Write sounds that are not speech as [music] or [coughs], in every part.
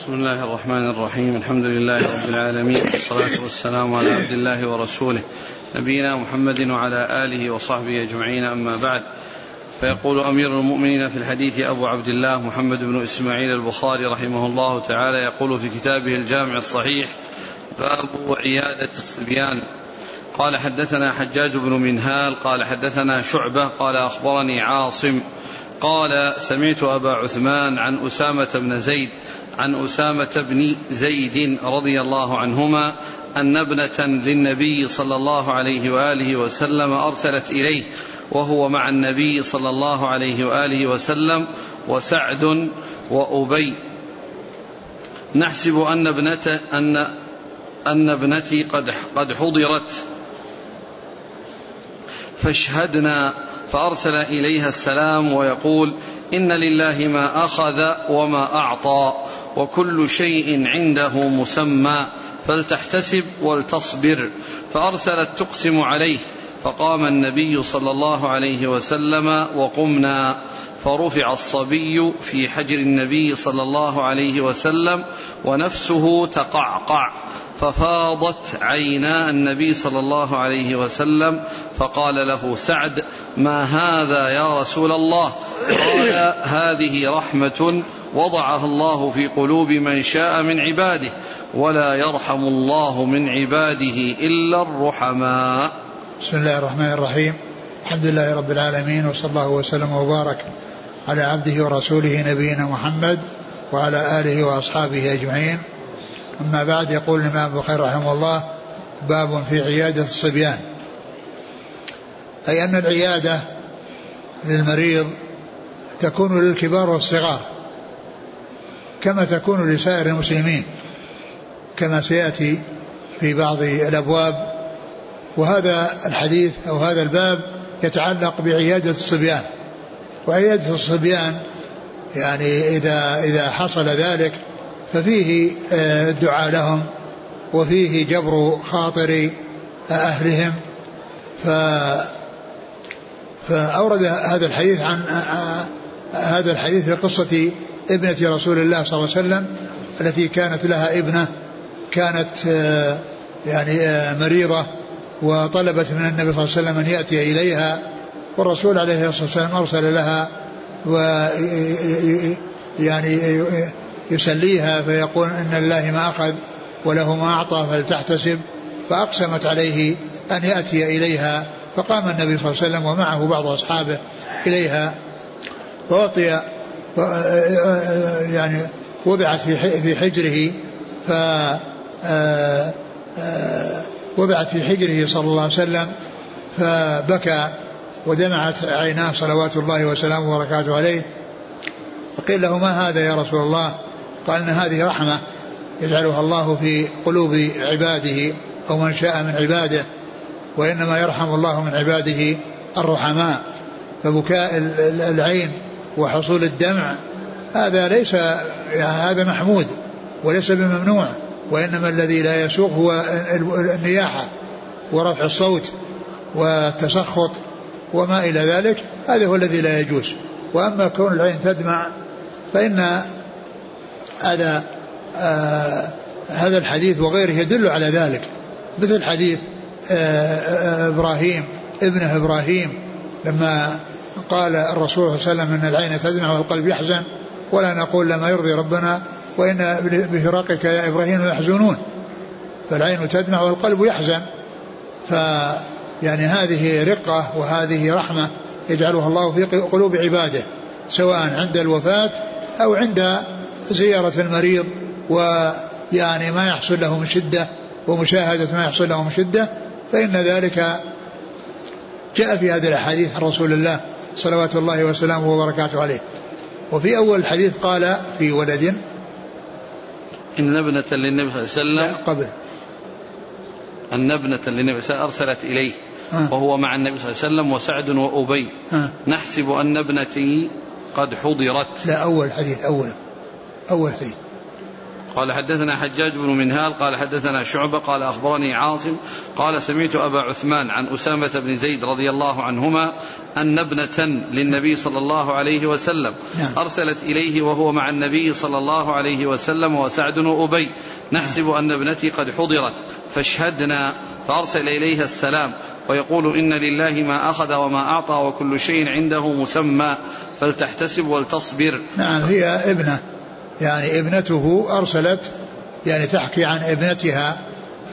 بسم الله الرحمن الرحيم. الحمد لله رب العالمين. والصلاة والسلام على عبد الله ورسوله نبينا محمد وعلى آله وصحبه أجمعين. أما بعد فيقول أمير المؤمنين في الحديث أبو عبد الله محمد بن إسماعيل البخاري رحمه الله تعالى يقول في كتابه الجامع الصحيح باب عيادة الصبيان. قال حدثنا حجاج بن منهال قال حدثنا شعبة قال أخبرني عاصم قال سمعت أبا عثمان عن أسامة بن زيد عن أسامة بن زيد رضي الله عنهما أن ابنة للنبي صلى الله عليه وآله وسلم أرسلت إليه وهو مع النبي صلى الله عليه وآله وسلم وسعد وأبي. نحسب أن ابنة أن أن ابنتي قد قد حضرت. فاشهدنا فأرسل إليها السلام ويقول إن لله ما أخذ وما أعطى وكل شيء عنده مسمى فلتحتسب ولتصبر. فأرسلت تقسم عليه فقام النبي صلى الله عليه وسلم وقمنا. فرفع الصبي في حجر النبي صلى الله عليه وسلم ونفسه تقعقع. ففاضت عينا النبي صلى الله عليه وسلم فقال له سعد ما هذا يا رسول الله؟ قال هذه رحمة وضعها الله في قلوب من شاء من عباده ولا يرحم الله من عباده إلا الرحماء. بسم الله الرحمن الرحيم. الحمد لله رب العالمين وصلى الله وسلم وبارك على عبده ورسوله نبينا محمد وعلى آله وأصحابه أجمعين. أما بعد يقول الإمام البخاري رحمه الله باب في عيادة الصبيان. أي أن العيادة للمريض تكون للكبار والصغار كما تكون لسائر المسلمين كما سيأتي في بعض الأبواب. وهذا الحديث أو هذا الباب يتعلق بعيادة الصبيان. وعيادة الصبيان يعني إذا إذا حصل ذلك ففيه الدعاء آه، لهم وفيه جبر خاطر أهلهم. ف فأورد هذا الحديث عن آه، هذا الحديث في قصة ابنة رسول الله صلى الله عليه وسلم التي كانت لها ابنة كانت آه، يعني مريضة وطلبت من النبي صلى الله عليه وسلم أن يأتي إليها. والرسول عليه الصلاة والسلام أرسل لها و يعني يسليها فيقول إن الله ما أخذ وله ما أعطى فلتحتسب فأقسمت عليه أن يأتي إليها فقام النبي صلى الله عليه وسلم ومعه بعض أصحابه إليها فأعطي يعني وضعت في حجره ف وضعت في حجره صلى الله عليه وسلم فبكى ودمعت عيناه صلوات الله وسلامه وبركاته عليه فقيل له ما هذا يا رسول الله؟ قال إن هذه رحمة يجعلها الله في قلوب عباده أو من شاء من عباده وإنما يرحم الله من عباده الرحماء. فبكاء العين وحصول الدمع هذا ليس هذا محمود وليس بممنوع وإنما الذي لا يسوق هو النياحة ورفع الصوت والتسخط وما إلى ذلك هذا هو الذي لا يجوز. وأما كون العين تدمع فإن هذا آه هذا الحديث وغيره يدل على ذلك. مثل حديث آه آه إبراهيم ابنه إبراهيم لما قال الرسول صلى الله عليه وسلم إن العين تدمع والقلب يحزن ولا نقول لما يرضي ربنا وإن بفراقك يا إبراهيم يحزنون. فالعين تدمع والقلب يحزن. ف يعني هذه رقة وهذه رحمة يجعلها الله في قلوب عباده سواء عند الوفاة أو عند زيارة المريض ويعني ما يحصل له من شدة ومشاهدة ما يحصل له من شدة فإن ذلك جاء في هذه الأحاديث عن رسول الله صلوات الله وسلامه وبركاته عليه. وفي أول الحديث قال في ولد إن ابنة للنبي صلى الله عليه وسلم لا قبل. أن ابنة للنبي صلى الله عليه وسلم أرسلت إليه ها وهو مع النبي صلى الله عليه وسلم وسعد وأبي. ها نحسب أن ابنتي قد حضرت. لا أول حديث أول. أول حديث قال حدثنا حجاج بن منهال قال حدثنا شعبة قال أخبرني عاصم قال سمعت أبا عثمان عن أسامة بن زيد رضي الله عنهما أن ابنة للنبي صلى الله عليه وسلم نعم. أرسلت إليه وهو مع النبي صلى الله عليه وسلم وسعد وأبي. نحسب أن ابنتي قد حضرت فاشهدنا فأرسل إليها السلام ويقول إن لله ما أخذ وما أعطى وكل شيء عنده مسمى فلتحتسب ولتصبر. نعم هي ابنة. يعني ابنته أرسلت يعني تحكي عن ابنتها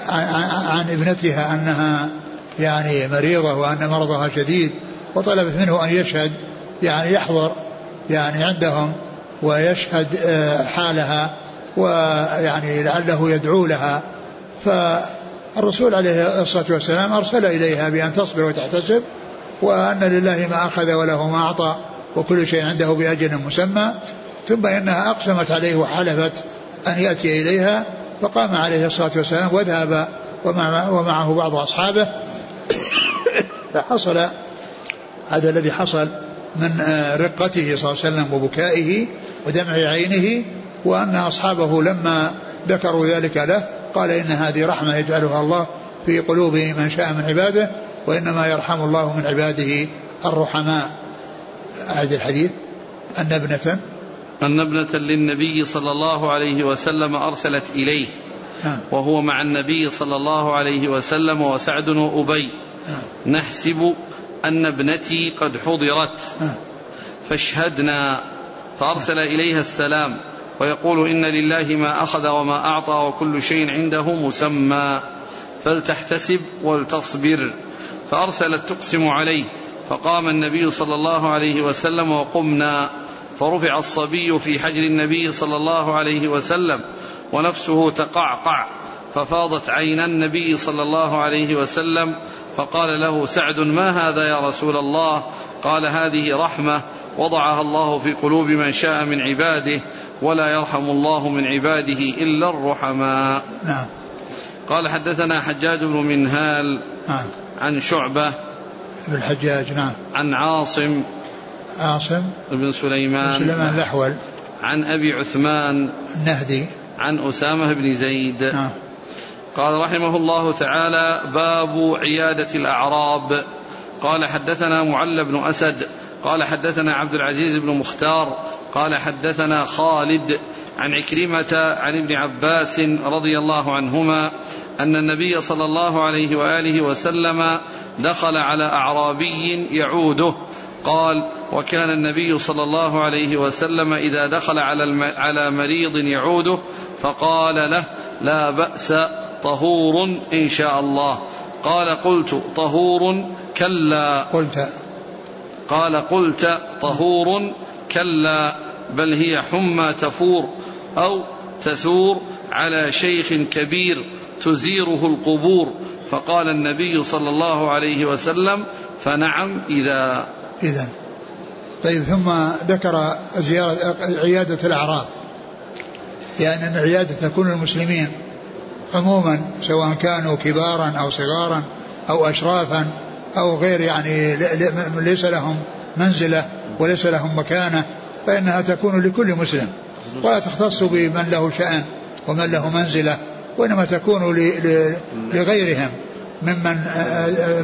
عن, ابنتها أنها يعني مريضة وأن مرضها شديد وطلبت منه أن يشهد يعني يحضر يعني عندهم ويشهد آه، حالها ويعني لعله يدعو لها. فالرسول عليه الصلاة والسلام أرسل إليها بأن تصبر وتحتسب وأن لله ما أخذ وله ما أعطى وكل شيء عنده بأجل مسمى. ثم إنها أقسمت عليه وحلفت أن يأتي إليها فقام عليه الصلاة والسلام وذهب ومعه بعض أصحابه فحصل هذا الذي حصل من رقته صلى الله عليه وسلم وبكائه ودمع عينه وأن أصحابه لما ذكروا ذلك له قال إن هذه رحمة يجعلها الله في قلوب من شاء من عباده وإنما يرحم الله من عباده الرحماء. أعد الحديث أن ابنة أن ابنة للنبي صلى الله عليه وسلم أرسلت إليه. نعم. وهو مع النبي صلى الله عليه وسلم وسعد وأبي. نعم. نحسب أن ابنتي قد حضرت. نعم. فاشهدنا. فأرسل إليها السلام. ويقول إن لله ما أخذ وما أعطى وكل شيء عنده مسمى. فلتحتسب ولتصبر. فأرسلت تقسم عليه. فقام النبي صلى الله عليه وسلم وقمنا. فرفع الصبي في حجر النبي صلى الله عليه وسلم ونفسه تقعقع ففاضت عينا النبي صلى الله عليه وسلم فقال له سعد ما هذا يا رسول الله؟ قال هذه رحمة وضعها الله في قلوب من شاء من عباده ولا يرحم الله من عباده إلا الرحماء. نعم. قال حدثنا حجاج بن منهال نعم. عن شعبة بن الحجاج نعم. عن عاصم عاصم بن سليمان. بن سليمان الأحول. عن أبي عثمان. النهدي. عن أسامة بن زيد. نعم قال رحمه الله تعالى باب عيادة الأعراب. قال حدثنا معل بن أسد. قال حدثنا عبد العزيز بن مختار. قال حدثنا خالد عن عكرمة عن ابن عباس رضي الله عنهما أن النبي صلى الله عليه وآله وسلم دخل على أعرابي يعوده. قال وكان النبي صلى الله عليه وسلم إذا دخل على على مريض يعوده فقال له لا بأس طهور إن شاء الله. قال قلت طهور كلا. قلت. قال قلت طهور كلا بل هي حمى تفور أو تثور على شيخ كبير تزيره القبور. فقال النبي صلى الله عليه وسلم فنعم إذا. إذا طيب ثم ذكر زيارة عيادة الأعراب. يعني أن العيادة تكون للمسلمين عموما سواء كانوا كبارا أو صغارا أو أشرافا أو غير يعني ليس لهم منزلة وليس لهم مكانة فإنها تكون لكل مسلم. ولا تختص بمن له شأن ومن له منزلة وإنما تكون لغيرهم ممن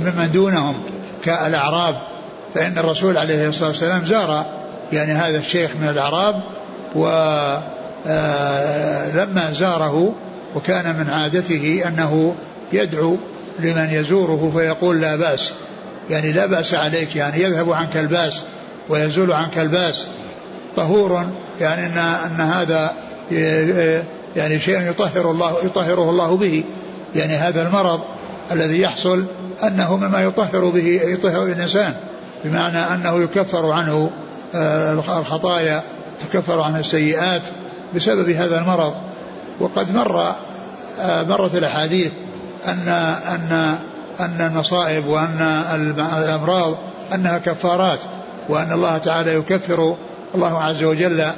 ممن دونهم كالأعراب. فإن الرسول عليه الصلاة والسلام زار يعني هذا الشيخ من الأعراب ولما آه، زاره وكان من عادته أنه يدعو لمن يزوره فيقول لا بأس. يعني لا بأس عليك يعني يذهب عنك البأس ويزول عنك البأس. طهور يعني أن, أن هذا يعني شيء يطهر الله يطهره الله به. يعني هذا المرض الذي يحصل أنه مما يطهر به يطهر الإنسان. بمعنى أنه يكفر عنه آه، الخطايا تكفر عنه السيئات بسبب هذا المرض. وقد مر آه، مرت الأحاديث أن أن أن المصائب وأن الأمراض أنها كفارات وأن الله تعالى يكفر الله عز وجل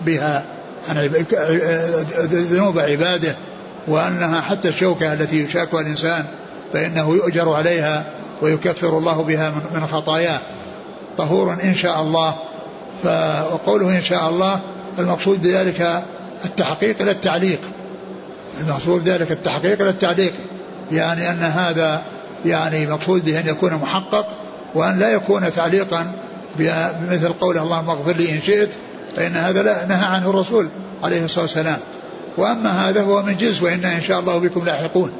بها عن ذنوب عباده وأنها حتى الشوكة التي يشاكها الإنسان فإنه يؤجر عليها ويكفر الله بها من خطاياه. طهور إن شاء الله. وقوله إن شاء الله المقصود بذلك التحقيق إلى التعليق. المقصود ذلك التحقيق إلى التعليق. يعني أن هذا يعني مقصود به أن يكون محقق وأن لا يكون تعليقا بمثل قوله اللهم اغفر لي إن شئت فإن هذا لا نهى عنه الرسول عليه الصلاة والسلام. وأما هذا هو من جنس وإن إن شاء الله بكم لاحقون.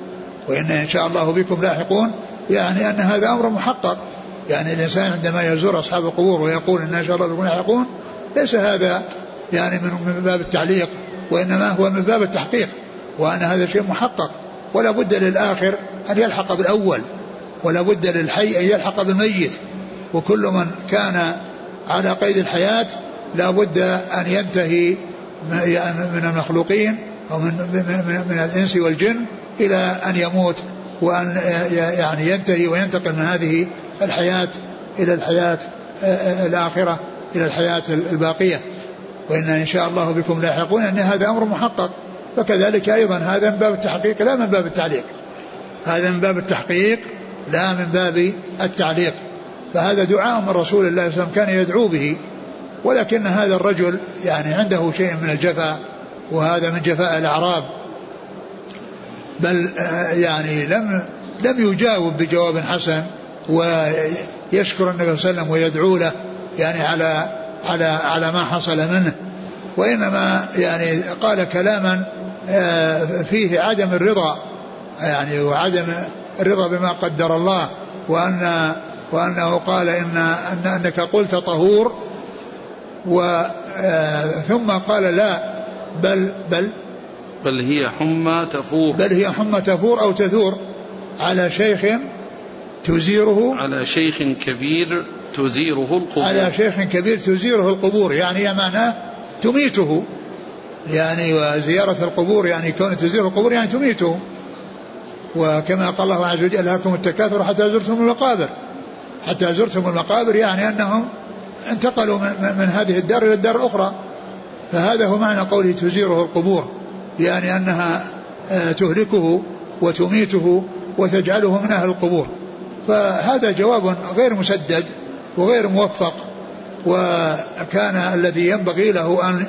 وإن إن شاء الله بكم لاحقون يعني أن هذا أمر محقق. يعني الإنسان عندما يزور أصحاب القبور ويقول إن, شاء الله بكم لاحقون ليس هذا يعني من باب التعليق وإنما هو من باب التحقيق وأن هذا شيء محقق. ولا بد للآخر أن يلحق بالأول ولا بد للحي أن يلحق بالميت. وكل من كان على قيد الحياة لا بد أن ينتهي من المخلوقين أو من, من, من الإنس والجن. إلى أن يموت وأن يعني ينتهي وينتقل من هذه الحياة إلى الحياة الآخرة إلى الحياة الباقية. وإن إن شاء الله بكم لاحقون أن هذا أمر محقق. فكذلك أيضا هذا من باب التحقيق لا من باب التعليق. هذا من باب التحقيق لا من باب التعليق. فهذا دعاء من رسول الله صلى الله عليه وسلم كان يدعو به. ولكن هذا الرجل يعني عنده شيء من الجفاء وهذا من جفاء الأعراب. بل آه، يعني لم لم يجاوب بجواب حسن ويشكر النبي صلى الله عليه وسلم ويدعو له يعني على على على ما حصل منه. وإنما يعني قال كلاما آه، فيه عدم الرضا يعني وعدم الرضا بما قدر الله وأن وأنه قال إن, أن أنك قلت طهور و آه، ثم قال لا بل بل بل هي حمى تفور. بل هي حمى تفور أو تثور. على شيخ تزيره. على شيخ كبير تزيره القبور. على شيخ كبير تزيره القبور. يعني معناه تميته. يعني وزيارة القبور يعني كون تزير القبور يعني تميته. وكما قال الله عز وجل لكم التكاثر حتى زرتم المقابر. حتى زرتم المقابر يعني أنهم انتقلوا من هذه الدار إلى الدار الأخرى. فهذا هو معنى قوله تزيره القبور. يعني أنها آه، تهلكه وتميته وتجعله من أهل القبور. فهذا جواب غير مسدد وغير موفق وكان الذي ينبغي له أن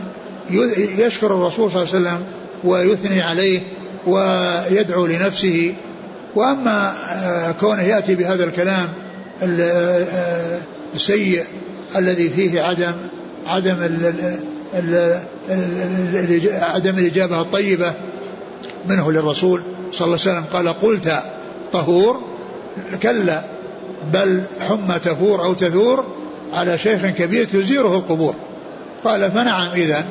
يشكر الرسول صلى الله عليه وسلم ويثني عليه ويدعو لنفسه. وأما آه، كونه يأتي بهذا الكلام آه، السيء الذي فيه عدم عدم عدم الإجابة الطيبة منه للرسول صلى الله عليه وسلم. قال قلت طهور. كلا بل حمى تفور أو تثور على شيخ كبير تزيره القبور. قال فنعم إذا.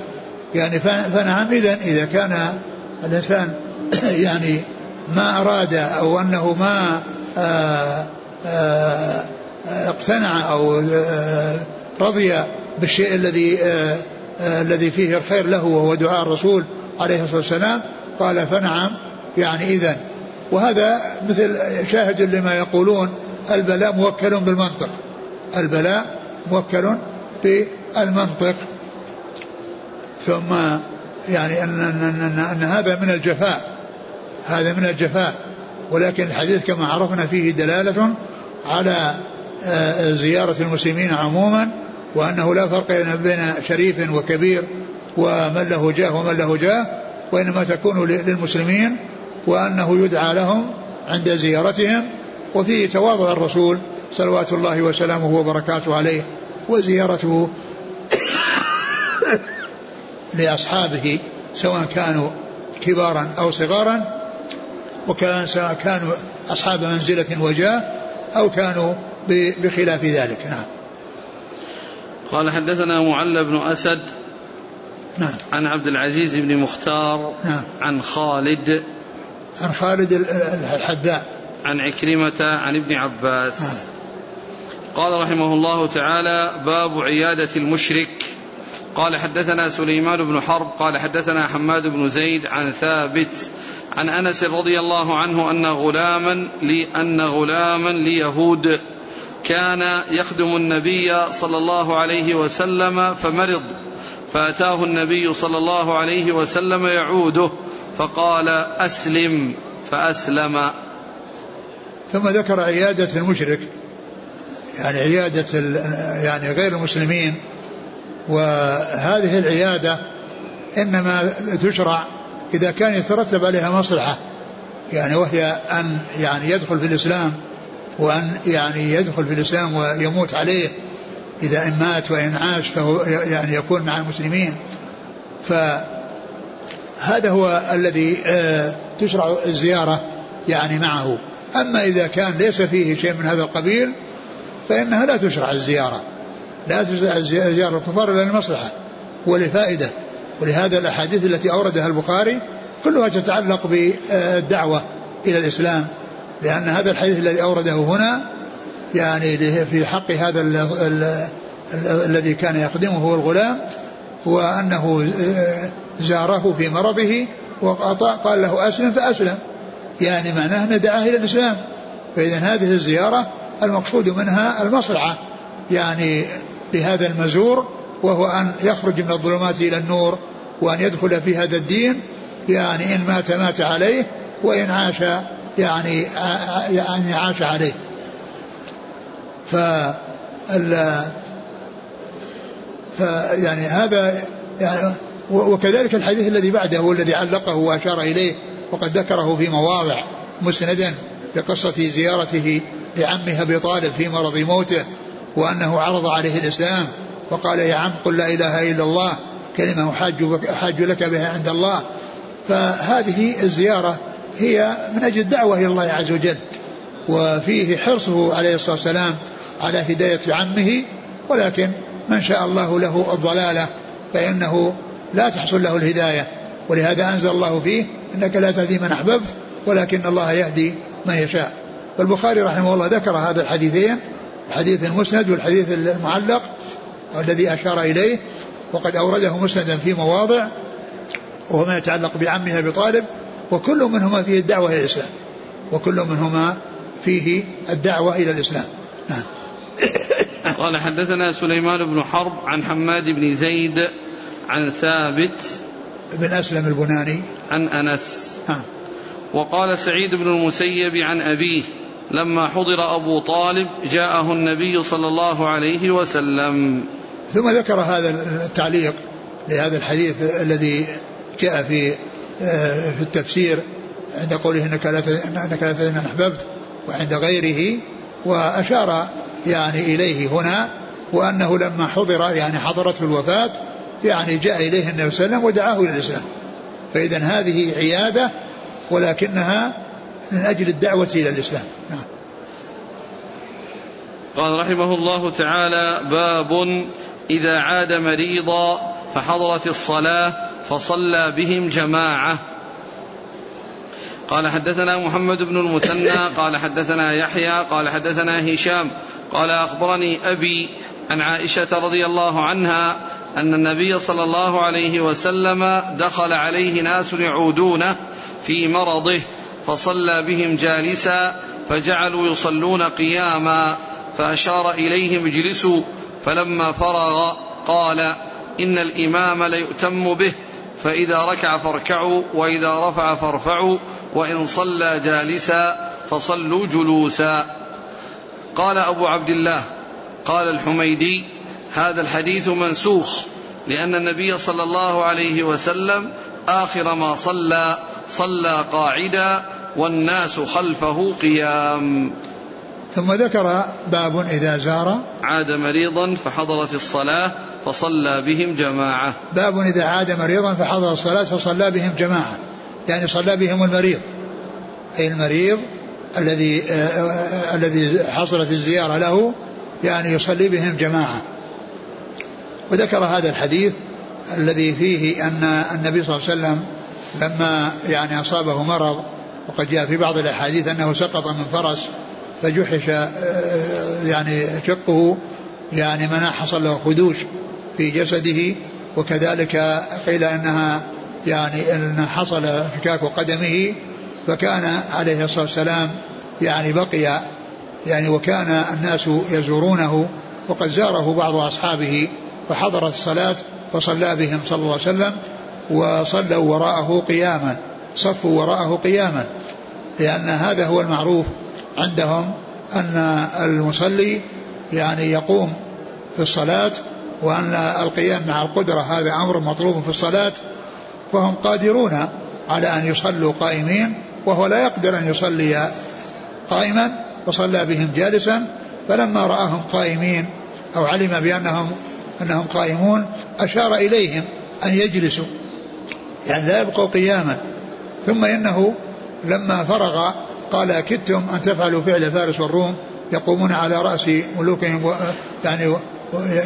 يعني فنعم إذا. إذا كان الإنسان [coughs] يعني ما أراد أو أنه ما آآ آآ اقتنع أو رضي بالشيء الذي الذي فيه الخير له وهو دعاء الرسول عليه الصلاة والسلام قال فنعم يعني إذا وهذا مثل شاهد لما يقولون البلاء موكل بالمنطق. البلاء موكل بالمنطق. ثم يعني أن, أن, أن, أن هذا من الجفاء. هذا من الجفاء. ولكن الحديث كما عرفنا فيه دلالة على آه، زيارة المسلمين عموما وأنه لا فرق بين شريف وكبير ومن له جاه ومن له جاه وإنما تكون للمسلمين وأنه يدعى لهم عند زيارتهم وفيه تواضع الرسول صلوات الله وسلامه وبركاته عليه وزيارته [coughs] لأصحابه سواء كانوا كبارا أو صغارا وكان سواء كانوا أصحاب منزلة وجاه أو كانوا بخلاف ذلك. نعم. قال حدثنا معل بن أسد نعم. عن عبد العزيز بن مختار نعم. عن خالد عن خالد الحذاء. عن عكرمة عن ابن عباس. نعم. قال رحمه الله تعالى باب عيادة المشرك. قال حدثنا سليمان بن حرب قال حدثنا حماد بن زيد عن ثابت عن أنس رضي الله عنه أن غلاما لي أن غلاما ليهود كان يخدم النبي صلى الله عليه وسلم فمرض فأتاه النبي صلى الله عليه وسلم يعوده فقال أسلم فأسلم. ثم ذكر عيادة المشرك يعني عيادة يعني غير المسلمين وهذه العيادة إنما تشرع إذا كان يترتب عليها مصلحة يعني وهي أن يعني يدخل في الإسلام وأن يعني يدخل في الإسلام ويموت عليه إذا إن مات وإن عاش فهو يعني يكون مع المسلمين. فهذا هو الذي آه، تشرع الزيارة يعني معه. أما إذا كان ليس فيه شيء من هذا القبيل فإنها لا تشرع الزيارة. لا تشرع زيارة الكفار إلا للمصلحة ولفائدة. ولهذا الأحاديث التي أوردها البخاري كلها تتعلق بالدعوة إلى الإسلام. لأن هذا الحديث الذي أورده هنا يعني في حق هذا الذي كان يقدمه هو الغلام هو أنه زاره في مرضه وقال له أسلم فأسلم. يعني معناه أنه دعاه إلى الإسلام. فإذا هذه الزيارة المقصود منها المصلحة. يعني لهذا المزور وهو أن يخرج من الظلمات إلى النور وأن يدخل في هذا الدين. يعني إن مات مات عليه وإن عاش يعني يعني عاش عليه. ف فيعني هذا يعني وكذلك الحديث الذي بعده والذي علقه وأشار إليه وقد ذكره في مواضع مسندا بقصة زيارته لعمه أبي طالب في مرض موته وأنه عرض عليه الإسلام وقال يا عم قل لا إله إلا الله كلمة أحاج لك بها عند الله. فهذه الزيارة هي من أجل الدعوة إلى الله عز وجل وفيه حرصه عليه الصلاة والسلام على هدايه عمه ولكن من شاء الله له الضلالة فإنه لا تحصل له الهداية. ولهذا أنزل الله فيه إنك لا تهدي من أحببت ولكن الله يهدي من يشاء. فالبخاري رحمه الله ذكر هذا الحديثين الحديث المسند والحديث المعلق الذي أشار إليه وقد أورده مسندا في مواضع وهو ما يتعلق بعمه أبي طالب وكل منهما فيه الدعوة إلى الإسلام. وكل منهما فيه الدعوة إلى الإسلام. نعم. قال حدثنا سليمان بن حرب عن حماد بن زيد عن ثابت بن أسلم البناني. عن أنس. نعم. وقال سعيد بن المسيب عن أبيه لما حضر أبو طالب جاءه النبي صلى الله عليه وسلم. ثم ذكر هذا التعليق لهذا الحديث الذي جاء في في التفسير عند قوله إنك لا إنك لا تدري من أحببت وعند غيره وأشار يعني إليه هنا وأنه لما حضر يعني حضرته الوفاة يعني جاء إليه النبي صلى الله عليه وسلم ودعاه إلى الإسلام. فإذا هذه عيادة ولكنها من أجل الدعوة إلى الإسلام. نعم. قال رحمه الله تعالى باب إذا عاد مريضا فحضرت الصلاة فصلى بهم جماعة. قال حدثنا محمد بن المثنى قال حدثنا يحيى قال حدثنا هشام قال أخبرني أبي عن عائشة رضي الله عنها أن النبي صلى الله عليه وسلم دخل عليه ناس يعودونه في مرضه فصلى بهم جالسا فجعلوا يصلون قياما فأشار إليهم اجلسوا فلما فرغ قال إن الإمام ليؤتم به فإذا ركع فاركعوا وإذا رفع فارفعوا وإن صلى جالسا فصلوا جلوسا. قال أبو عبد الله قال الحميدي هذا الحديث منسوخ لأن النبي صلى الله عليه وسلم آخر ما صلى صلى قاعدا والناس خلفه قيام. ثم ذكر باب إذا زار. عاد مريضا فحضرت الصلاة فصلى بهم جماعة. باب إذا عاد مريضا فحضر الصلاة فصلى بهم جماعة. يعني صلى بهم المريض. أي المريض الذي آه، آه، الذي حصلت الزيارة له يعني يصلي بهم جماعة. وذكر هذا الحديث الذي فيه أن النبي صلى الله عليه وسلم لما يعني أصابه مرض وقد جاء في بعض الأحاديث أنه سقط من فرس فجحش آه، يعني شقه يعني من حصل له خدوش. في جسده وكذلك قيل أنها يعني أن حصل فكاك قدمه فكان عليه الصلاة والسلام يعني بقي يعني وكان الناس يزورونه وقد زاره بعض أصحابه فحضرت الصلاة فصلى بهم صلى الله عليه وسلم وصلوا وراءه قياما صفوا وراءه قياما لأن هذا هو المعروف عندهم أن المصلي يعني يقوم في الصلاة وأن القيام مع القدرة هذا أمر مطلوب في الصلاة فهم قادرون على أن يصلوا قائمين وهو لا يقدر أن يصلي قائما فصلى بهم جالسا فلما رآهم قائمين أو علم بأنهم أنهم قائمون أشار إليهم أن يجلسوا يعني لا يبقوا قياما. ثم إنه لما فرغ قال أكدتم أن تفعلوا فعل فارس والروم يقومون على رأس ملوكهم يعني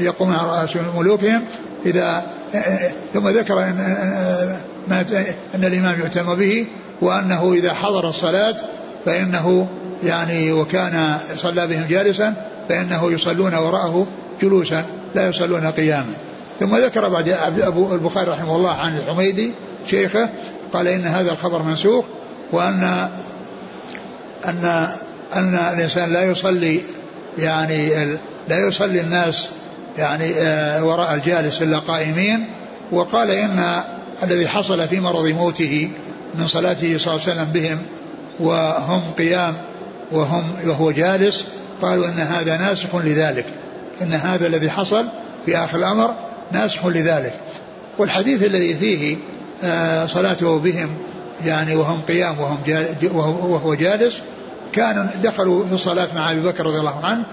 يقومون على رأس ملوكهم إذا ثم ذكر أن, أن الإمام يؤتم به وأنه إذا حضر الصلاة فإنه يعني وكان صلى بهم جالسا فإنه يصلون وراءه جلوسا لا يصلون قياما. ثم ذكر بعد أبو البخاري رحمه الله عن الحميدي شيخه قال إن هذا الخبر منسوخ وأن أن أن الإنسان لا يصلي يعني لا يصلي الناس يعني آه، وراء الجالس إلا قائمين. وقال إن الذي حصل في مرض موته من صلاته صلى الله عليه وسلم بهم وهم قيام وهم وهو جالس قالوا إن هذا ناسخ لذلك إن هذا الذي حصل في آخر الأمر ناسخ لذلك. والحديث الذي فيه آه، صلاته بهم يعني وهم قيام وهم وهو جالس كانوا دخلوا في الصلاة مع أبي بكر رضي الله عنه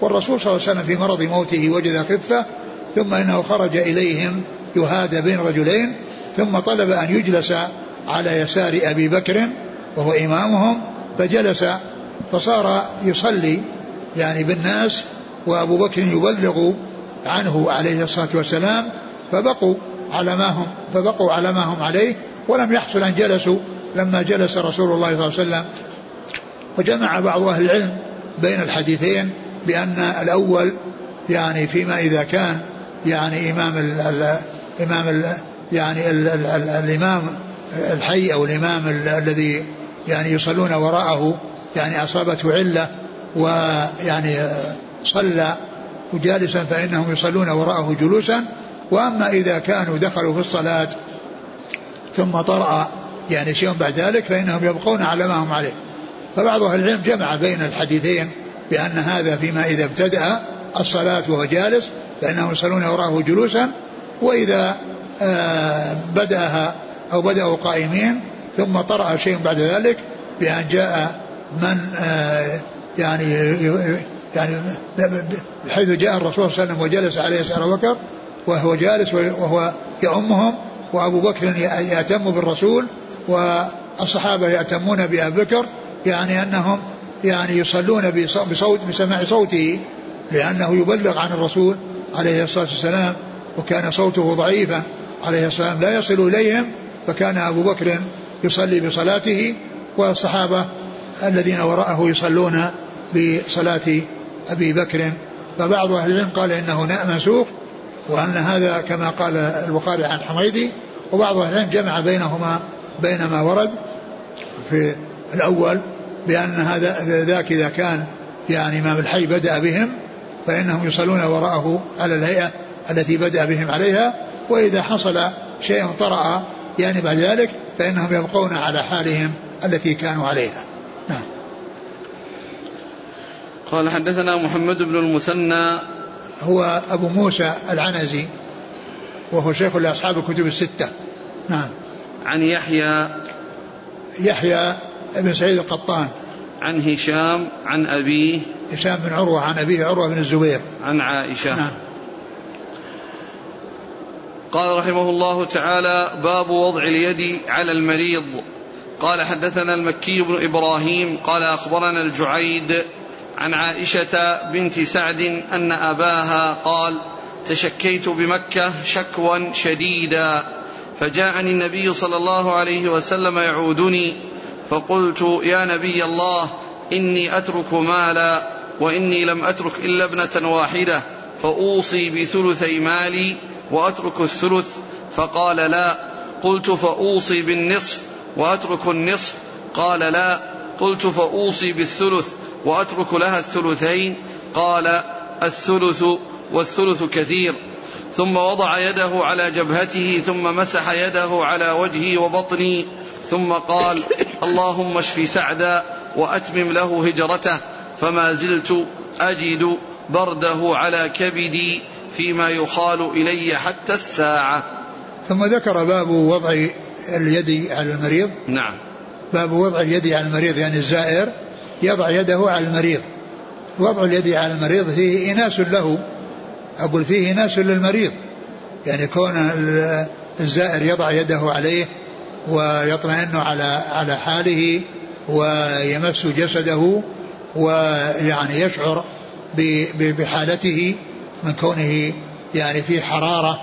والرسول صلى الله عليه وسلم في مرض موته وجد خفة ثم إنه خرج إليهم يهادى بين رجلين ثم طلب أن يجلس على يسار أبي بكر وهو إمامهم فجلس فصار يصلي يعني بالناس وأبو بكر يبلغ عنه عليه الصلاة والسلام فبقوا على ما هم فبقوا على ما هم عليه ولم يحصل أن جلسوا لما جلس رسول الله صلى الله عليه وسلم. وجمع بعض أهل العلم بين الحديثين بأن الأول يعني فيما إذا كان يعني إمام ال ال إمام ال يعني ال ال ال الإمام الحي أو الإمام الذي يعني يصلون وراءه يعني أصابته علة ويعني صلى جالسا فإنهم يصلون وراءه جلوسا. وأما إذا كانوا دخلوا في الصلاة ثم طرأ يعني شيء بعد ذلك فإنهم يبقون على ما هم عليه. فبعض أهل العلم جمع بين الحديثين بأن هذا فيما إذا ابتدأ الصلاة وهو جالس فإنهم يصلون وراءه جلوسا وإذا آه، بدأها أو بدأوا قائمين ثم طرأ شيء بعد ذلك بأن جاء من آه، يعني يعني حيث جاء الرسول صلى الله عليه وسلم وجلس عليه يسار بكر وهو جالس وهو يؤمهم وأبو بكر يأتم بالرسول والصحابة يأتمون بأبي بكر يعني أنهم يعني يصلون بصوت بسماع صوته لأنه يبلغ عن الرسول عليه الصلاة والسلام وكان صوته ضعيفا عليه الصلاه والسلام لا يصل إليهم فكان أبو بكر يصلي بصلاته والصحابة الذين وراءه يصلون بصلاة أبي بكر. فبعض أهل العلم قال إنه منسوخ وأن هذا كما قال البخاري عن حميدي. وبعض أهل العلم جمع بينهما بين ما ورد في الأول بأن هذا ذاك إذا كان يعني إمام الحي بدأ بهم فإنهم يصلون وراءه على الهيئة التي بدأ بهم عليها وإذا حصل شيء طرأ يعني بعد ذلك فإنهم يبقون على حالهم التي كانوا عليها. نعم. قال حدثنا محمد بن المثنى. هو أبو موسى العنزي وهو شيخ لأصحاب الكتب الستة. نعم. عن يحيى. يحيى بن سعيد القطان. عن هشام عن أبيه. هشام بن عروة عن أبيه عروة بن الزبير. عن عائشة. نعم. قال رحمه الله تعالى باب وضع اليد على المريض. قال حدثنا المكي بن إبراهيم. قال أخبرنا الجعيد عن عائشة بنت سعد أن أباها قال تشكيت بمكة شكوا شديدا فجاءني النبي صلى الله عليه وسلم يعودني فقلت يا نبي الله إني أترك مالا وإني لم أترك إلا ابنة واحدة فأوصي بثلثي مالي وأترك الثلث. فقال لا. قلت فأوصي بالنصف وأترك النصف. قال لا. قلت فأوصي بالثلث وأترك لها الثلثين. قال الثلث والثلث كثير. ثم وضع يده على جبهته ثم مسح يده على وجهي وبطني. ثم قال اللهم اشف سعدا وأتمم له هجرته فما زلت أجد برده على كبدي فيما يخال إلي حتى الساعة. ثم ذكر باب وضع اليد على المريض. نعم. باب وضع اليد على المريض يعني الزائر يضع يده على المريض. وضع اليد على المريض فيه إناس له. أقول فيه إناس للمريض. يعني كون الزائر يضع يده عليه ويطمئن على على حاله ويمس جسده ويعني يشعر بحالته من كونه يعني في حرارة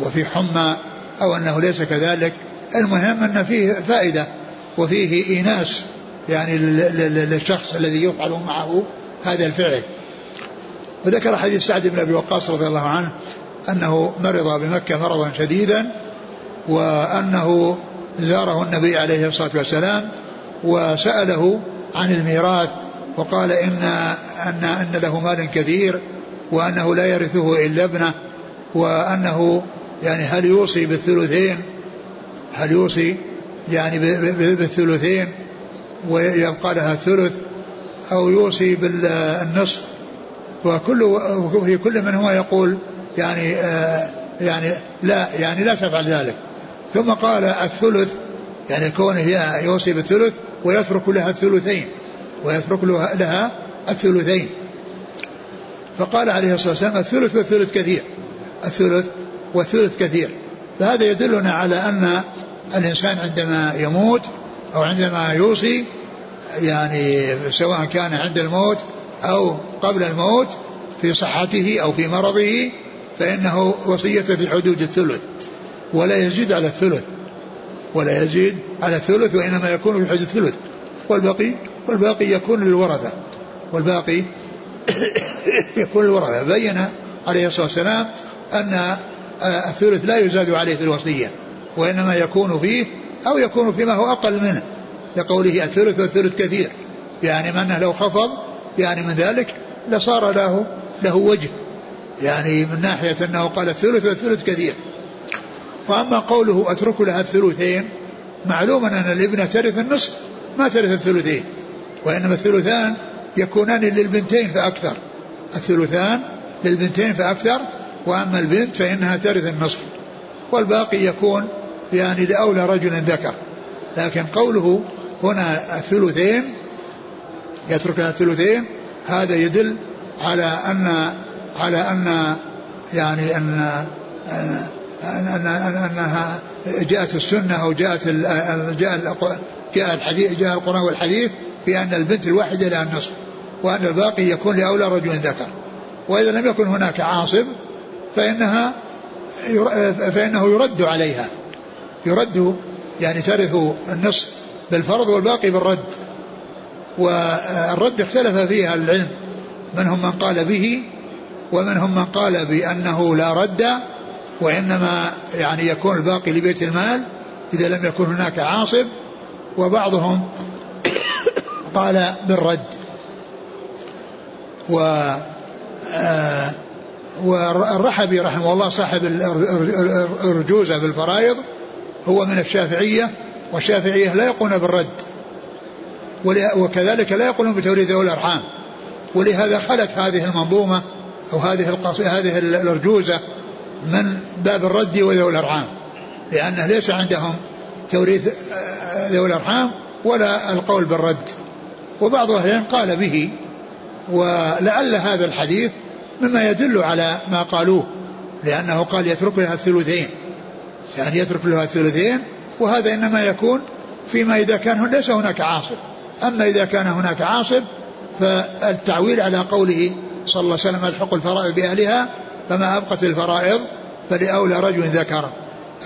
وفي حمى أو أنه ليس كذلك. المهم أن فيه فائدة وفيه إيناس يعني للشخص الذي يفعل معه هذا الفعل. وذكر حديث سعد بن أبي وقاص رضي الله عنه أنه مرض بمكة مرضا شديدا وأنه زاره النبي عليه الصلاة والسلام وسأله عن الميراث وقال إن أن أن له مال كثير وأنه لا يرثه إلا ابنه وأنه يعني هل يوصي بالثلثين؟ هل يوصي يعني بالثلثين ويبقى لها الثلث أو يوصي بالنصف؟ وكل وفي كل منهما يقول يعني آه يعني لا يعني لا تفعل ذلك. ثم قال الثلث يعني كونه يوصي بالثلث ويترك لها الثلثين ويترك لها الثلثين. فقال عليه الصلاة والسلام الثلث والثلث كثير الثلث والثلث كثير. فهذا يدلنا على أن الإنسان عندما يموت أو عندما يوصي يعني سواء كان عند الموت أو قبل الموت في صحته أو في مرضه فإنه وصية في حدود الثلث. ولا يزيد على الثلث. ولا يزيد على الثلث وإنما يكون حدود الثلث. والباقي والباقي يكون للورثة. والباقي [coughs] يكون للورثة. بين عليه الصلاة والسلام أن الثلث لا يزاد عليه في الوصية. وإنما يكون فيه أو يكون فيما هو أقل منه. لقوله الثلث والثلث كثير. يعني من لو خفض يعني من ذلك لصار له له وجه. يعني من ناحية أنه قال الثلث والثلث كثير. وأما قوله أترك لها الثلثين معلوم أن الابنة ترث النصف ما ترث الثلثين وإنما الثلثان يكونان للبنتين فأكثر. الثلثان للبنتين فأكثر وأما البنت فإنها ترث النصف. والباقي يكون يعني لأولى رجل ذكر. لكن قوله هنا الثلثين يترك الثلثين هذا يدل على أن على أن يعني أن أن, أن, أن أنها جاءت السنة أو جاءت جاء جاء الحديث جاء القرآن والحديث بأن البنت الواحدة لها النصف وأن الباقي يكون لأولى رجل ذكر. وإذا لم يكن هناك عاصب فإنها فإنه يرد عليها. يرد يعني ترث النصف بالفرض والباقي بالرد. والرد اختلف فيها العلم. منهم من قال به ومنهم من قال بأنه لا رد وإنما يعني يكون الباقي لبيت المال إذا لم يكن هناك عاصب وبعضهم قال بالرد. و آه والرحبي رحمه الله صاحب الرجوزة بالفرائض هو من الشافعية والشافعية لا يقولون بالرد. وكذلك لا يقولون بتوريد ذوي الأرحام. ولهذا خلت هذه المنظومة أو هذه هذه الأرجوزة من باب الرد وذوي الأرحام. لأنه ليس عندهم توريث آه، ذوي الأرحام ولا القول بالرد. وبعض أهل العلم قال به ولعل هذا الحديث مما يدل على ما قالوه لأنه قال يترك لها الثلثين. يعني يترك لها الثلثين وهذا إنما يكون فيما إذا كان ليس هناك عاصب. أما إذا كان هناك عاصب فالتعويل على قوله صلى الله عليه وسلم الحق الفرائض بأهلها فما أبقت الفرائض فلأولى رجل ذكر.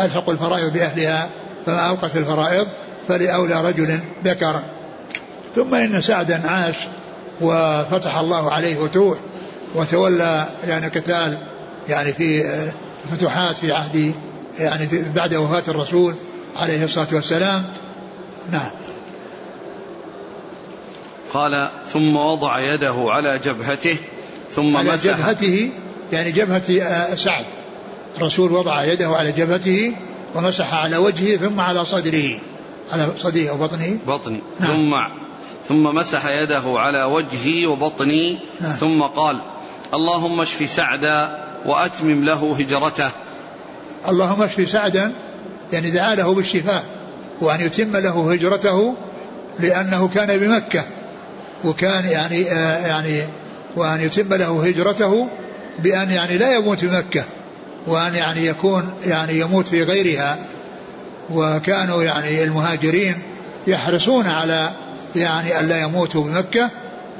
ألحق الفرائض بأهلها فما أبقت الفرائض فلأولى رجل ذكر. ثم إن سعدا عاش وفتح الله عليه فتوح وتولى يعني قتال يعني في فتوحات في عهد يعني في بعد وفاة الرسول عليه الصلاة والسلام. نعم. قال ثم وضع يده على جبهته ثم على مسح. جبهته يعني جبهة آه، سعد. الرسول وضع يده على جبهته ومسح على وجهه ثم على صدره. على صدره أو بطنه؟ بطني. نعم. ثم ثم مسح يده على وجهي وبطني. نعم. ثم قال اللهم اشف سعدا وأتمم له هجرته. اللهم اشفي سعدا يعني دعا له بالشفاء وأن يتم له هجرته لأنه كان بمكة وكان يعني آه يعني وأن يتم له هجرته بأن يعني لا يموت بمكة وأن يعني يكون يعني يموت في غيرها. وكانوا يعني المهاجرين يحرصون على يعني أن لا يموتوا بمكة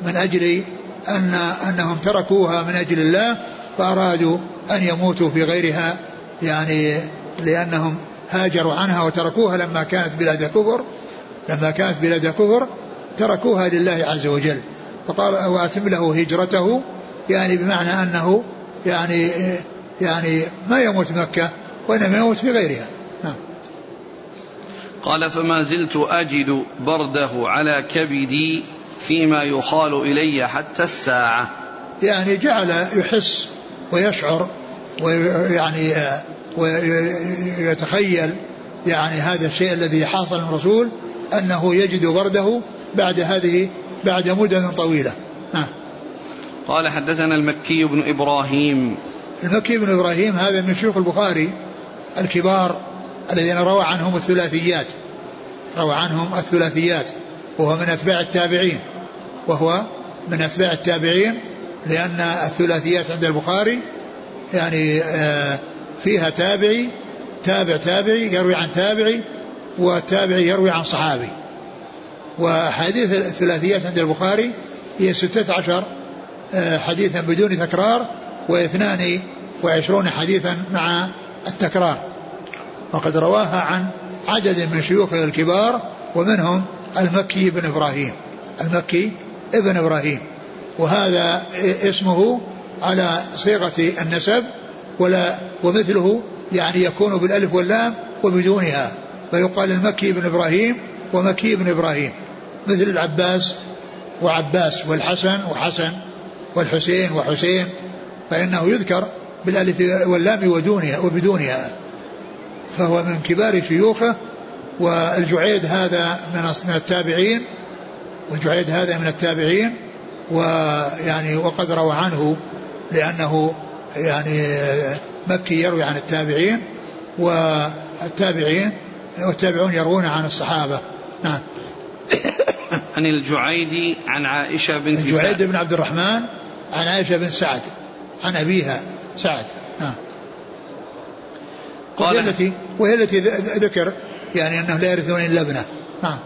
من أجل أن أنهم تركوها من أجل الله فأرادوا أن يموتوا في غيرها يعني لأنهم هاجروا عنها وتركوها لما كانت بلاد كفر لما كانت بلاد كفر تركوها لله عز وجل. فقال وأتم له هجرته يعني بمعنى أنه يعني يعني ما يموت مكة وإنما يموت في غيرها. نعم. قال فما زلت أجد برده على كبدي فيما يخال إلي حتى الساعة. يعني جعل يحس ويشعر ويعني ويتخيل يعني هذا الشيء الذي حاصل الرسول أنه يجد برده بعد هذه بعد مدة طويلة. نعم. قال حدثنا المكي بن إبراهيم. المكي بن إبراهيم هذا من شيوخ البخاري الكبار الذين روى عنهم الثلاثيات. روى عنهم الثلاثيات. وهو من أتباع التابعين. وهو من أتباع التابعين لأن الثلاثيات عند البخاري يعني آه، فيها تابعي تابع تابعي يروي عن تابعي والتابعي يروي عن صحابي. وأحاديث الثلاثيات عند البخاري هي ستة عشر. حديثا بدون تكرار واثنان وعشرون حديثا مع التكرار. وقد رواها عن عدد من شيوخه الكبار ومنهم المكي بن إبراهيم. المكي ابن إبراهيم. وهذا اسمه على صيغة النسب ولا ومثله يعني يكون بالألف واللام وبدونها. فيقال المكي بن إبراهيم ومكي بن إبراهيم. مثل العباس وعباس والحسن وحسن. والحسين وحسين فإنه يذكر بالألف واللام ودونها وبدونها فهو من كبار شيوخه والجعيد هذا من التابعين والجعيد هذا من التابعين ويعني وقد روى عنه لأنه يعني مكي يروي عن التابعين والتابعين والتابعون يروون عن الصحابة. نعم. عن الجعيد عن عائشة بنت الجعيد بن عبد الرحمن عن عائشة بن سعد عن أبيها سعد. نعم. وهي التي وهي التي ذكر يعني أنه لا يرثون إلا ابنه. نعم.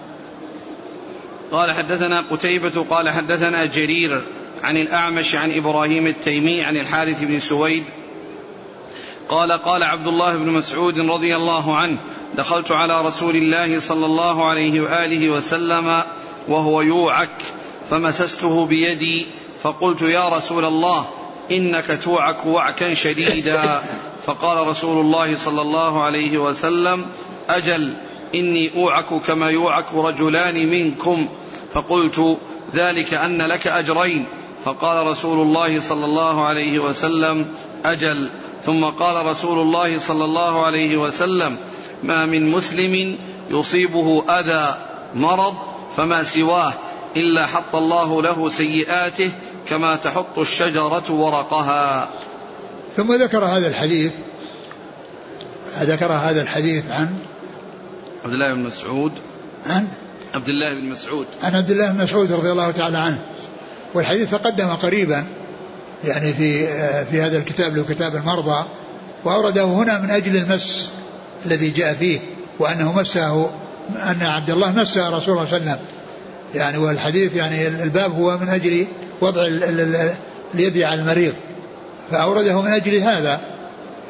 قال حدثنا قتيبة قال حدثنا جرير عن الأعمش عن إبراهيم التيمي عن الحارث بن سويد. قال قال عبد الله بن مسعود رضي الله عنه دخلت على رسول الله صلى الله عليه وآله وسلم وهو يوعك فمسسته بيدي فقلت يا رسول الله إنك توعك وعكا شديدا. [laughs] فقال رسول الله صلى الله عليه وسلم أجل إني أوعك كما يوعك رجلان منكم. فقلت ذلك أن لك أجرين. فقال رسول الله صلى الله عليه وسلم أجل. ثم قال رسول الله صلى الله عليه وسلم ما من مسلم يصيبه أذى مرض فما سواه إلا حط الله له سيئاته كما تحط الشجرة ورقها. ثم ذكر هذا الحديث ذكر هذا الحديث عن عبد الله بن مسعود. عن عبد الله بن مسعود. عن عبد الله بن مسعود رضي الله تعالى عنه. والحديث تقدم قريبا يعني في في هذا الكتاب له كتاب المرضى وأورده هنا من أجل المس الذي جاء فيه وأنه مسه أن عبد الله مس رسول الله صلى الله عليه وسلم. يعني والحديث يعني الباب هو من أجل وضع اليد على المريض. فأورده من أجل هذا.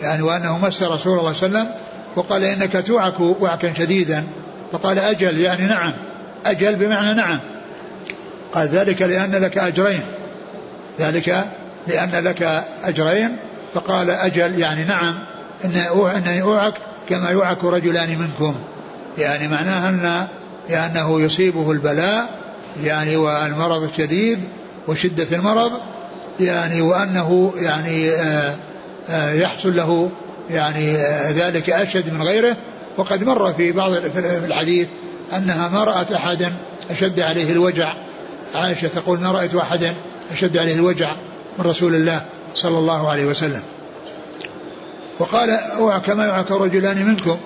يعني وأنه مس رسول الله صلى الله عليه وسلم وقال إنك توعك وعكا شديدا. فقال أجل يعني نعم. أجل بمعنى نعم. قال ذلك لأن لك أجرين. ذلك لأن لك أجرين. فقال أجل يعني نعم إن أوعك كما يوعك رجلان منكم. يعني معناها أن لأنه يصيبه البلاء يعني والمرض الشديد وشدة المرض يعني وأنه يعني آه، آه، يحصل له يعني آه، ذلك أشد من غيره. وقد مر في بعض في الحديث أنها ما رأت أحدا أشد عليه الوجع. عائشة تقول ما رأيت أحدا أشد عليه الوجع من رسول الله صلى الله عليه وسلم. وقال كما يعك رجلان منكم؟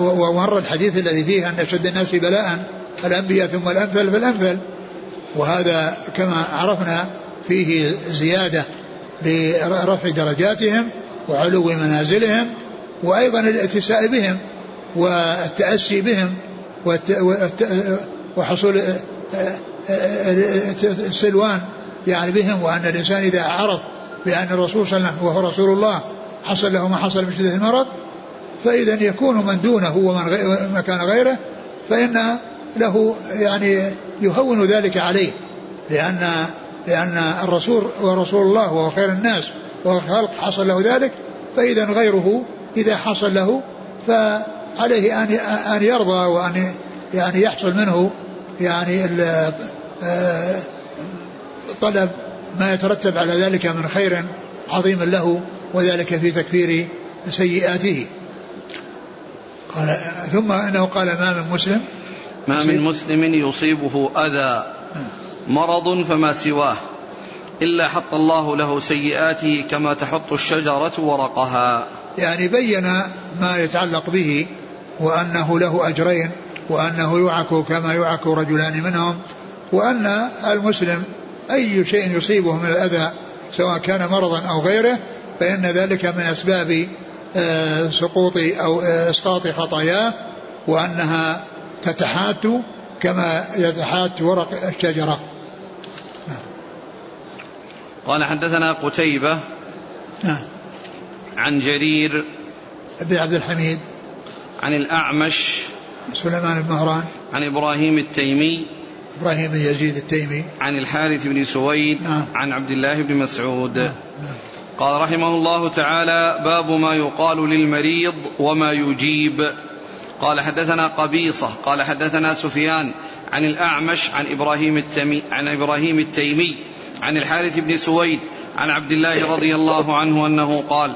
ومر الحديث الذي فيه أن أشد الناس بلاء الأنبياء ثم الأمثل فالأمثل وهذا كما عرفنا فيه زيادة لرفع درجاتهم وعلو منازلهم وأيضا الاتساء بهم والتأسي بهم وحصول السلوان يعني بهم وأن الإنسان إذا عرف بأن الرسول صلى الله عليه وسلم وهو رسول الله حصل له ما حصل من شدة المرض فإذا يكون من دونه ومن كان غيره فإن له يعني يهون ذلك عليه لأن لأن الرسول ورسول الله وهو خير الناس وهو الخلق حصل له ذلك فإذا غيره إذا حصل له فعليه أن أن يرضى وأن يعني يحصل منه يعني آه، طلب ما يترتب على ذلك من خير عظيم له وذلك في تكفير سيئاته. قال ثم أنه قال ما من مسلم ما من مسلم يصيبه أذى مرض فما سواه إلا حط الله له سيئاته كما تحط الشجرة ورقها. يعني بين ما يتعلق به وأنه له أجرين وأنه يعك كما يعك رجلان منهم وأن المسلم أي شيء يصيبه من الأذى سواء كان مرضا أو غيره فإن ذلك من أسباب سقوط أو آه، إسقاط خطاياه وأنها تتحات كما يتحات ورق الشجرة. قال حدثنا قتيبة نعم. عن جرير بن عبد الحميد. عن الأعمش سليمان بن مهران. عن إبراهيم التيمي إبراهيم بن يزيد التيمي. عن الحارث بن سويد نعم. عن عبد الله بن مسعود. نعم نعم. قال رحمه الله تعالى باب ما يقال للمريض وما يجيب. قال حدثنا قبيصة قال حدثنا سفيان عن الأعمش عن إبراهيم التمي عن إبراهيم التيمي عن الحارث بن سويد عن عبد الله رضي الله عنه أنه قال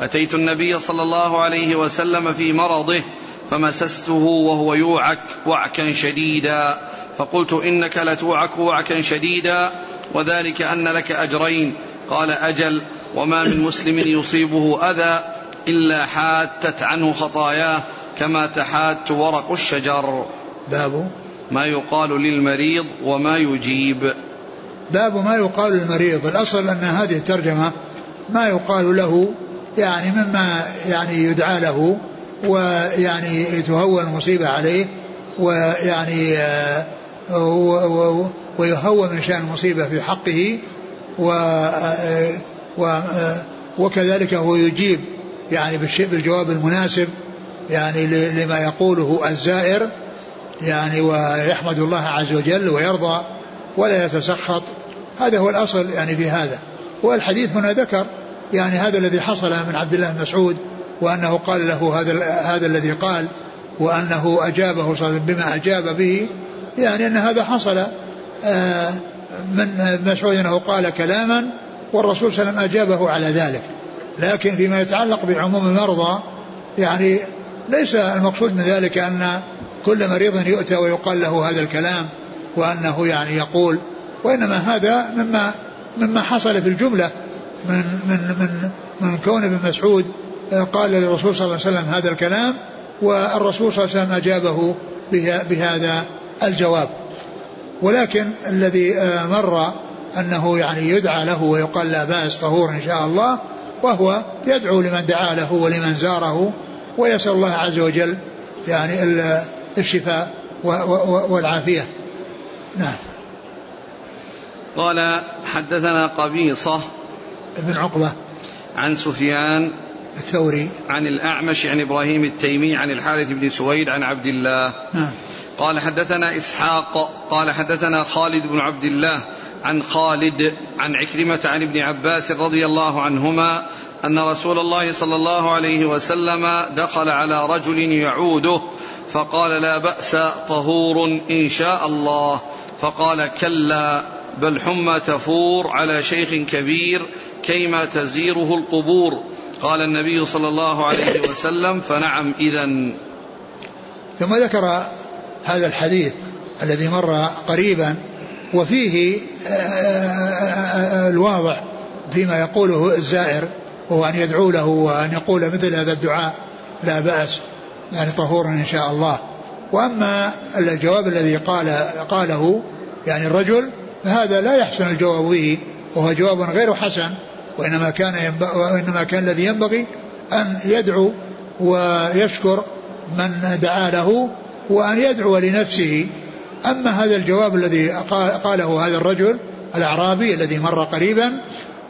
أتيت النبي صلى الله عليه وسلم في مرضه فمسسته وهو يوعك وعكا شديدا. فقلت إنك لتوعك وعكا شديدا وذلك أن لك أجرين. قال أجل وما من مسلم يصيبه أذى إلا حاتت عنه خطاياه كما تحات ورق الشجر. باب ما يقال للمريض وما يجيب. باب ما يقال للمريض. الأصل أن هذه الترجمة ما يقال له يعني مما يعني يدعى له ويعني تهون المصيبة عليه ويعني آه، ويهون من شأن المصيبة في حقه و آه، وكذلك هو يجيب يعني بالجواب المناسب يعني لما يقوله الزائر يعني ويحمد الله عز وجل ويرضى ولا يتسخط. هذا هو الأصل يعني في هذا. والحديث هنا ذكر يعني هذا الذي حصل من عبد الله بن مسعود وأنه قال له هذا هذا الذي قال وأنه أجابه صلى بما أجاب به يعني أن هذا حصل. آه، من مسعود أنه قال كلاما والرسول صلى الله عليه وسلم أجابه على ذلك. لكن فيما يتعلق بعموم المرضى يعني ليس المقصود من ذلك أن كل مريض يؤتى ويقال له هذا الكلام وأنه يعني يقول وإنما هذا مما مما حصل في الجملة من من من من كون ابن مسعود قال للرسول صلى الله عليه وسلم هذا الكلام والرسول صلى الله عليه وسلم أجابه بهذا الجواب. ولكن الذي مر أنه يعني يدعى له ويقال لا بأس طهور إن شاء الله وهو يدعو لمن دعا له ولمن زاره ويسأل الله عز وجل يعني الشفاء والعافية. نعم. قال حدثنا قبيصة بن عقبة. عن سفيان الثوري. عن الأعمش عن إبراهيم التيمي عن الحارث بن سويد عن عبد الله. نعم. قال حدثنا إسحاق قال حدثنا خالد بن عبد الله عن خالد عن عكرمة عن ابن عباس رضي الله عنهما أن رسول الله صلى الله عليه وسلم دخل على رجل يعوده فقال لا بأس طهور إن شاء الله. فقال كلا بل حمى تفور على شيخ كبير كيما تزيره القبور. قال النبي صلى الله عليه وسلم فنعم إذا ثم ذكر هذا الحديث الذي مر قريبا وفيه آه، آه، آه، الواضح فيما يقوله الزائر وهو أن يدعو له وأن يقول مثل هذا الدعاء لا بأس يعني طهور إن شاء الله. وأما الجواب الذي قال قاله يعني الرجل فهذا لا يحسن الجواب به وهو جواب غير حسن وإنما كان وإنما كان الذي ينبغي أن يدعو ويشكر من دعا له وأن يدعو لنفسه. أما هذا الجواب الذي قاله هذا الرجل الأعرابي الذي مر قريبا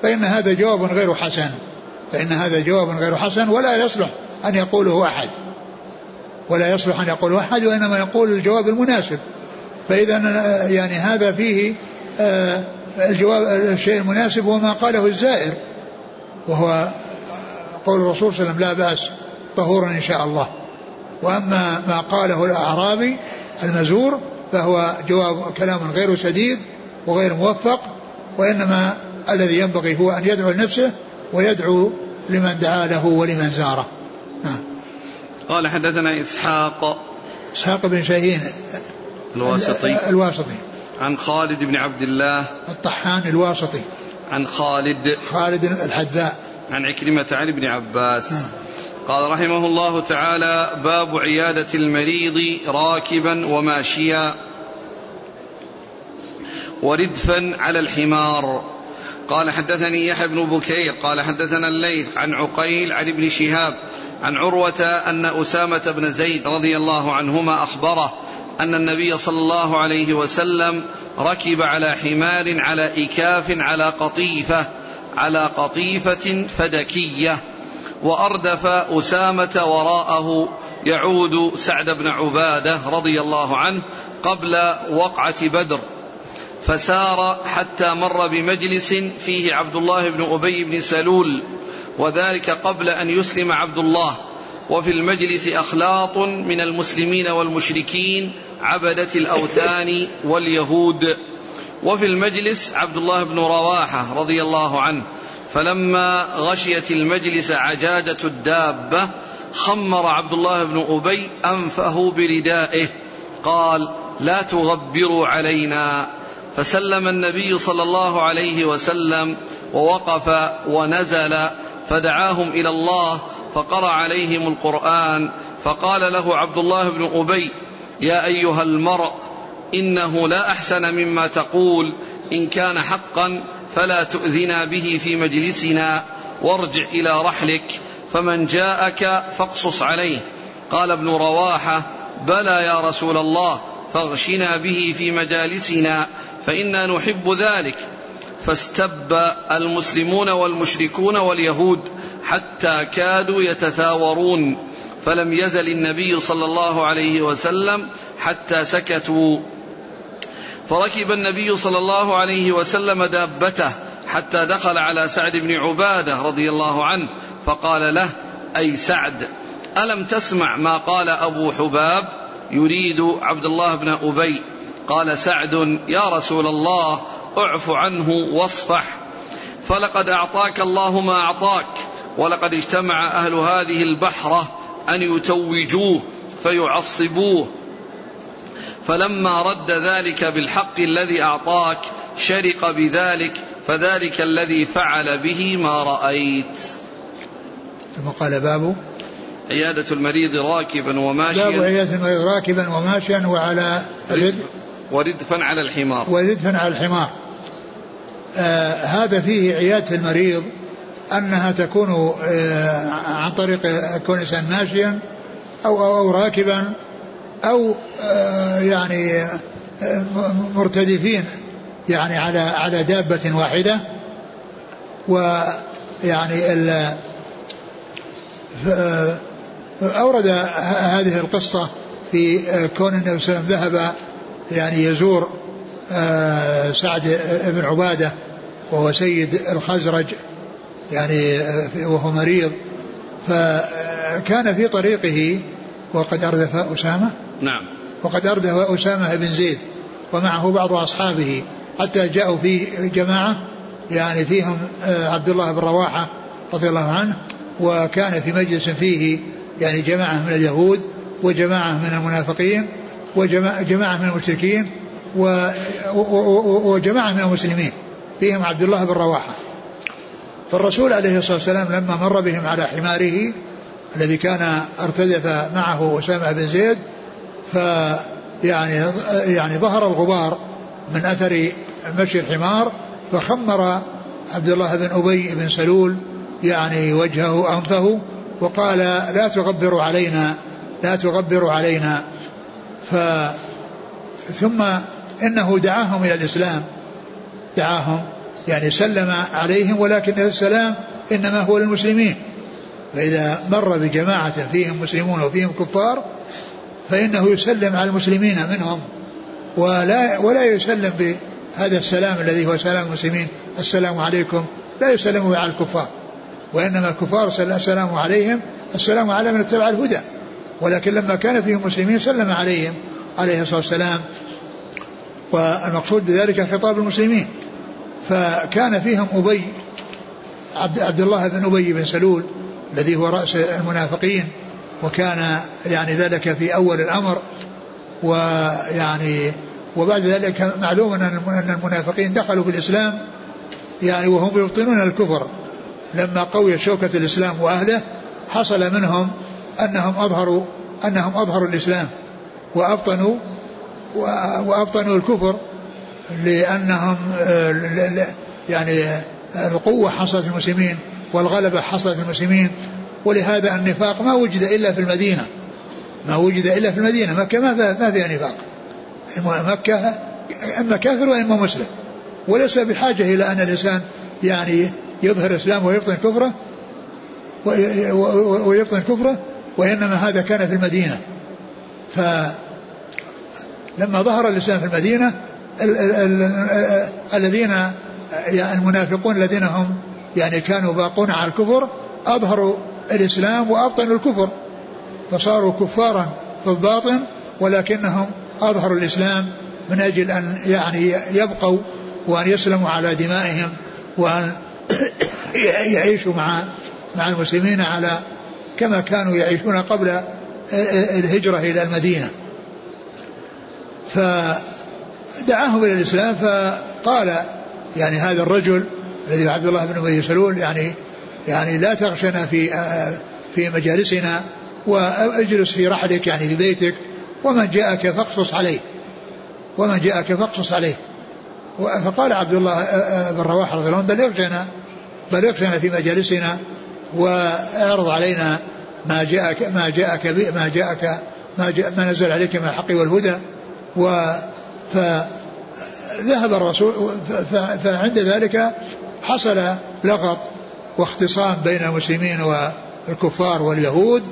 فإن هذا جواب غير حسن. فإن هذا جواب غير حسن ولا يصلح أن يقوله أحد. ولا يصلح أن يقوله أحد وإنما يقول الجواب المناسب. فإذا يعني هذا فيه آه، الجواب الشيء المناسب هو ما قاله الزائر وهو قول الرسول صلى الله عليه وسلم لا بأس طهورا إن شاء الله. وأما ما قاله الأعرابي المزور فهو جواب كلام غير سديد وغير موفق وإنما الذي ينبغي هو أن يدعو لنفسه ويدعو لمن دعا له ولمن زاره. نعم. قال حدثنا إسحاق. إسحاق بن شاهين. الواسطي. الواسطي. عن خالد بن عبد الله. الطحان الواسطي. عن خالد. خالد الحذاء. عن عكرمة عن ابن عباس. نعم. قال رحمه الله تعالى باب عيادة المريض راكبا وماشيا وردفا على الحمار. قال حدثني يحيى بن بكير قال حدثنا الليث عن عقيل عن ابن شهاب عن عروة أن أسامة بن زيد رضي الله عنهما أخبره أن النبي صلى الله عليه وسلم ركب على حمار على إكاف على قطيفة على قطيفة فدكية. وأردف أسامة وراءه يعود سعد بن عبادة رضي الله عنه قبل وقعة بدر فسار حتى مر بمجلس فيه عبد الله بن أبي بن سلول وذلك قبل أن يسلم عبد الله وفي المجلس أخلاط من المسلمين والمشركين عبدة الأوثان واليهود وفي المجلس عبد الله بن رواحة رضي الله عنه فلما غشيت المجلس عجاجة الدابة خمر عبد الله بن أبي أنفه بردائه قال لا تغبروا علينا. فسلم النبي صلى الله عليه وسلم ووقف ونزل فدعاهم إلى الله فقرأ عليهم القرآن فقال له عبد الله بن أبي يا أيها المرء إنه لا أحسن مما تقول إن كان حقا فلا تؤذنا به في مجلسنا وارجع إلى رحلك فمن جاءك فاقصص عليه. قال ابن رواحة بلى يا رسول الله فاغشنا به في مجالسنا فإنا نحب ذلك. فاستب المسلمون والمشركون واليهود حتى كادوا يتثاورون فلم يزل النبي صلى الله عليه وسلم حتى سكتوا. فركب النبي صلى الله عليه وسلم دابته حتى دخل على سعد بن عبادة رضي الله عنه فقال له أي سعد ألم تسمع ما قال أبو حباب يريد عبد الله بن أبي؟ قال سعد يا رسول الله أعف عنه واصفح فلقد أعطاك الله ما أعطاك ولقد اجتمع أهل هذه البحره أن يتوجوه فيعصبوه فلما رد ذلك بالحق الذي أعطاك شرق بذلك فذلك الذي فعل به ما رأيت. ثم قال باب. عيادة المريض راكبا وماشيا. باب عيادة المريض راكبا وماشيا وعلى الرد وردفا على الحمار. وردفا على الحمار. آه هذا فيه عيادة المريض أنها تكون آه عن طريق كون إنسان ماشيا أو, أو, أو راكبا. أو آه يعني آه مرتدفين يعني على على دابة واحدة. ويعني ال آه، أورد هذه القصة في كون النبي صلى الله عليه وسلم ذهب يعني يزور سعد بن عبادة وهو سيد الخزرج يعني وهو مريض. فكان في طريقه وقد أردف أسامة. نعم. وقد أردف أسامة بن زيد ومعه بعض أصحابه حتى جاءوا في جماعة يعني فيهم آه، عبد الله بن رواحة رضي الله عنه وكان في مجلس فيه يعني جماعة من اليهود وجماعة من المنافقين وجماعة من المشركين وجماعة من المسلمين فيهم عبد الله بن رواحة. فالرسول عليه الصلاة والسلام لما مر بهم على حماره الذي كان ارتدف معه أسامة بن زيد ف يعني يعني ظهر الغبار من أثر مشي الحمار فخمر عبد الله بن أبي بن سلول يعني وجهه أنفه وقال لا تغبروا علينا لا تغبروا علينا. ف ثم إنه دعاهم إلى الإسلام دعاهم يعني سلم عليهم ولكن السلام إنما هو للمسلمين. فإذا مر بجماعة فيهم مسلمون وفيهم كفار فإنه يسلم على المسلمين منهم ولا ولا يسلم بهذا السلام الذي هو سلام المسلمين. السلام عليكم. لا يسلم على الكفار. وإنما الكفار السلام عليهم. السلام على من اتبع الهدى. ولكن لما كان فيهم مسلمين سلم عليهم عليه الصلاة والسلام. والمقصود بذلك خطاب المسلمين. فكان فيهم أبي عبد, الله بن أبي بن سلول الذي هو رأس المنافقين. وكان يعني ذلك في أول الأمر ويعني وبعد ذلك معلوم أن المنافقين دخلوا في الإسلام يعني وهم يبطنون الكفر. لما قوي شوكة الإسلام وأهله حصل منهم أنهم أظهروا أنهم أظهروا الإسلام وأبطنوا وأبطنوا الكفر لأنهم يعني القوة حصلت المسلمين والغلبة حصلت المسلمين ولهذا النفاق ما وجد إلا في المدينة. ما وجد إلا في المدينة. مكة ما فيها, ما فيها نفاق. مكة إما كافر وإما مسلم. وليس بحاجة إلى أن الإنسان يعني يظهر إسلامه ويبطن كفره ويبطن كفره وإنما هذا كان في المدينة. فلما ظهر الإسلام في المدينة الذين المنافقون الذين هم يعني كانوا باقون على الكفر أظهروا الإسلام وأبطنوا الكفر فصاروا كفارا في الباطن ولكنهم أظهروا الإسلام من أجل أن يعني يبقوا وأن يسلموا على دمائهم وأن [coughs] يعيشوا مع مع المسلمين على كما كانوا يعيشون قبل الهجرة إلى المدينة. فدعاهم إلى الإسلام فقال يعني هذا الرجل الذي عبد الله بن أبي سلول يعني يعني لا تغشنا في في مجالسنا وأجلس في رحلك يعني في بيتك. ومن جاءك فاقصص عليه. ومن جاءك فاقصص عليه. فقال عبد الله بن رواحة رضي الله عنه بل اغشنا بل اغشنا في مجالسنا وأعرض علينا ما جاءك ما جاءك ما جاءك ما, جاء ما نزل عليك من الحق والهدى. و فذهب الرسول فعند ذلك حصل لغط واختصام بين المسلمين والكفار واليهود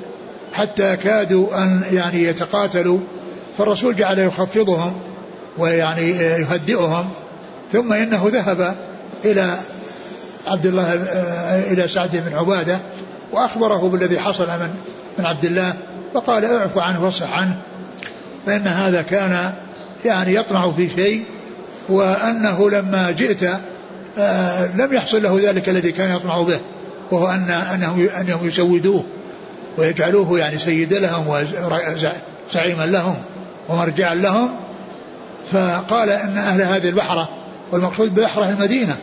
حتى كادوا أن يعني يتقاتلوا فالرسول جعل يخفضهم ويعني يهدئهم ثم إنه ذهب إلى عبد الله إلى سعد بن عبادة وأخبره بالذي حصل من من عبد الله فقال اعفو عنه واصح عنه فإن هذا كان يعني يطمع في شيء وأنه لما جئت لم يحصل له ذلك الذي كان يطمع به وهو أن أنهم أنهم يسودوه ويجعلوه يعني سيدا لهم وزعيما لهم ومرجعا لهم. فقال إن أهل هذه البحره والمقصود ببحره المدينة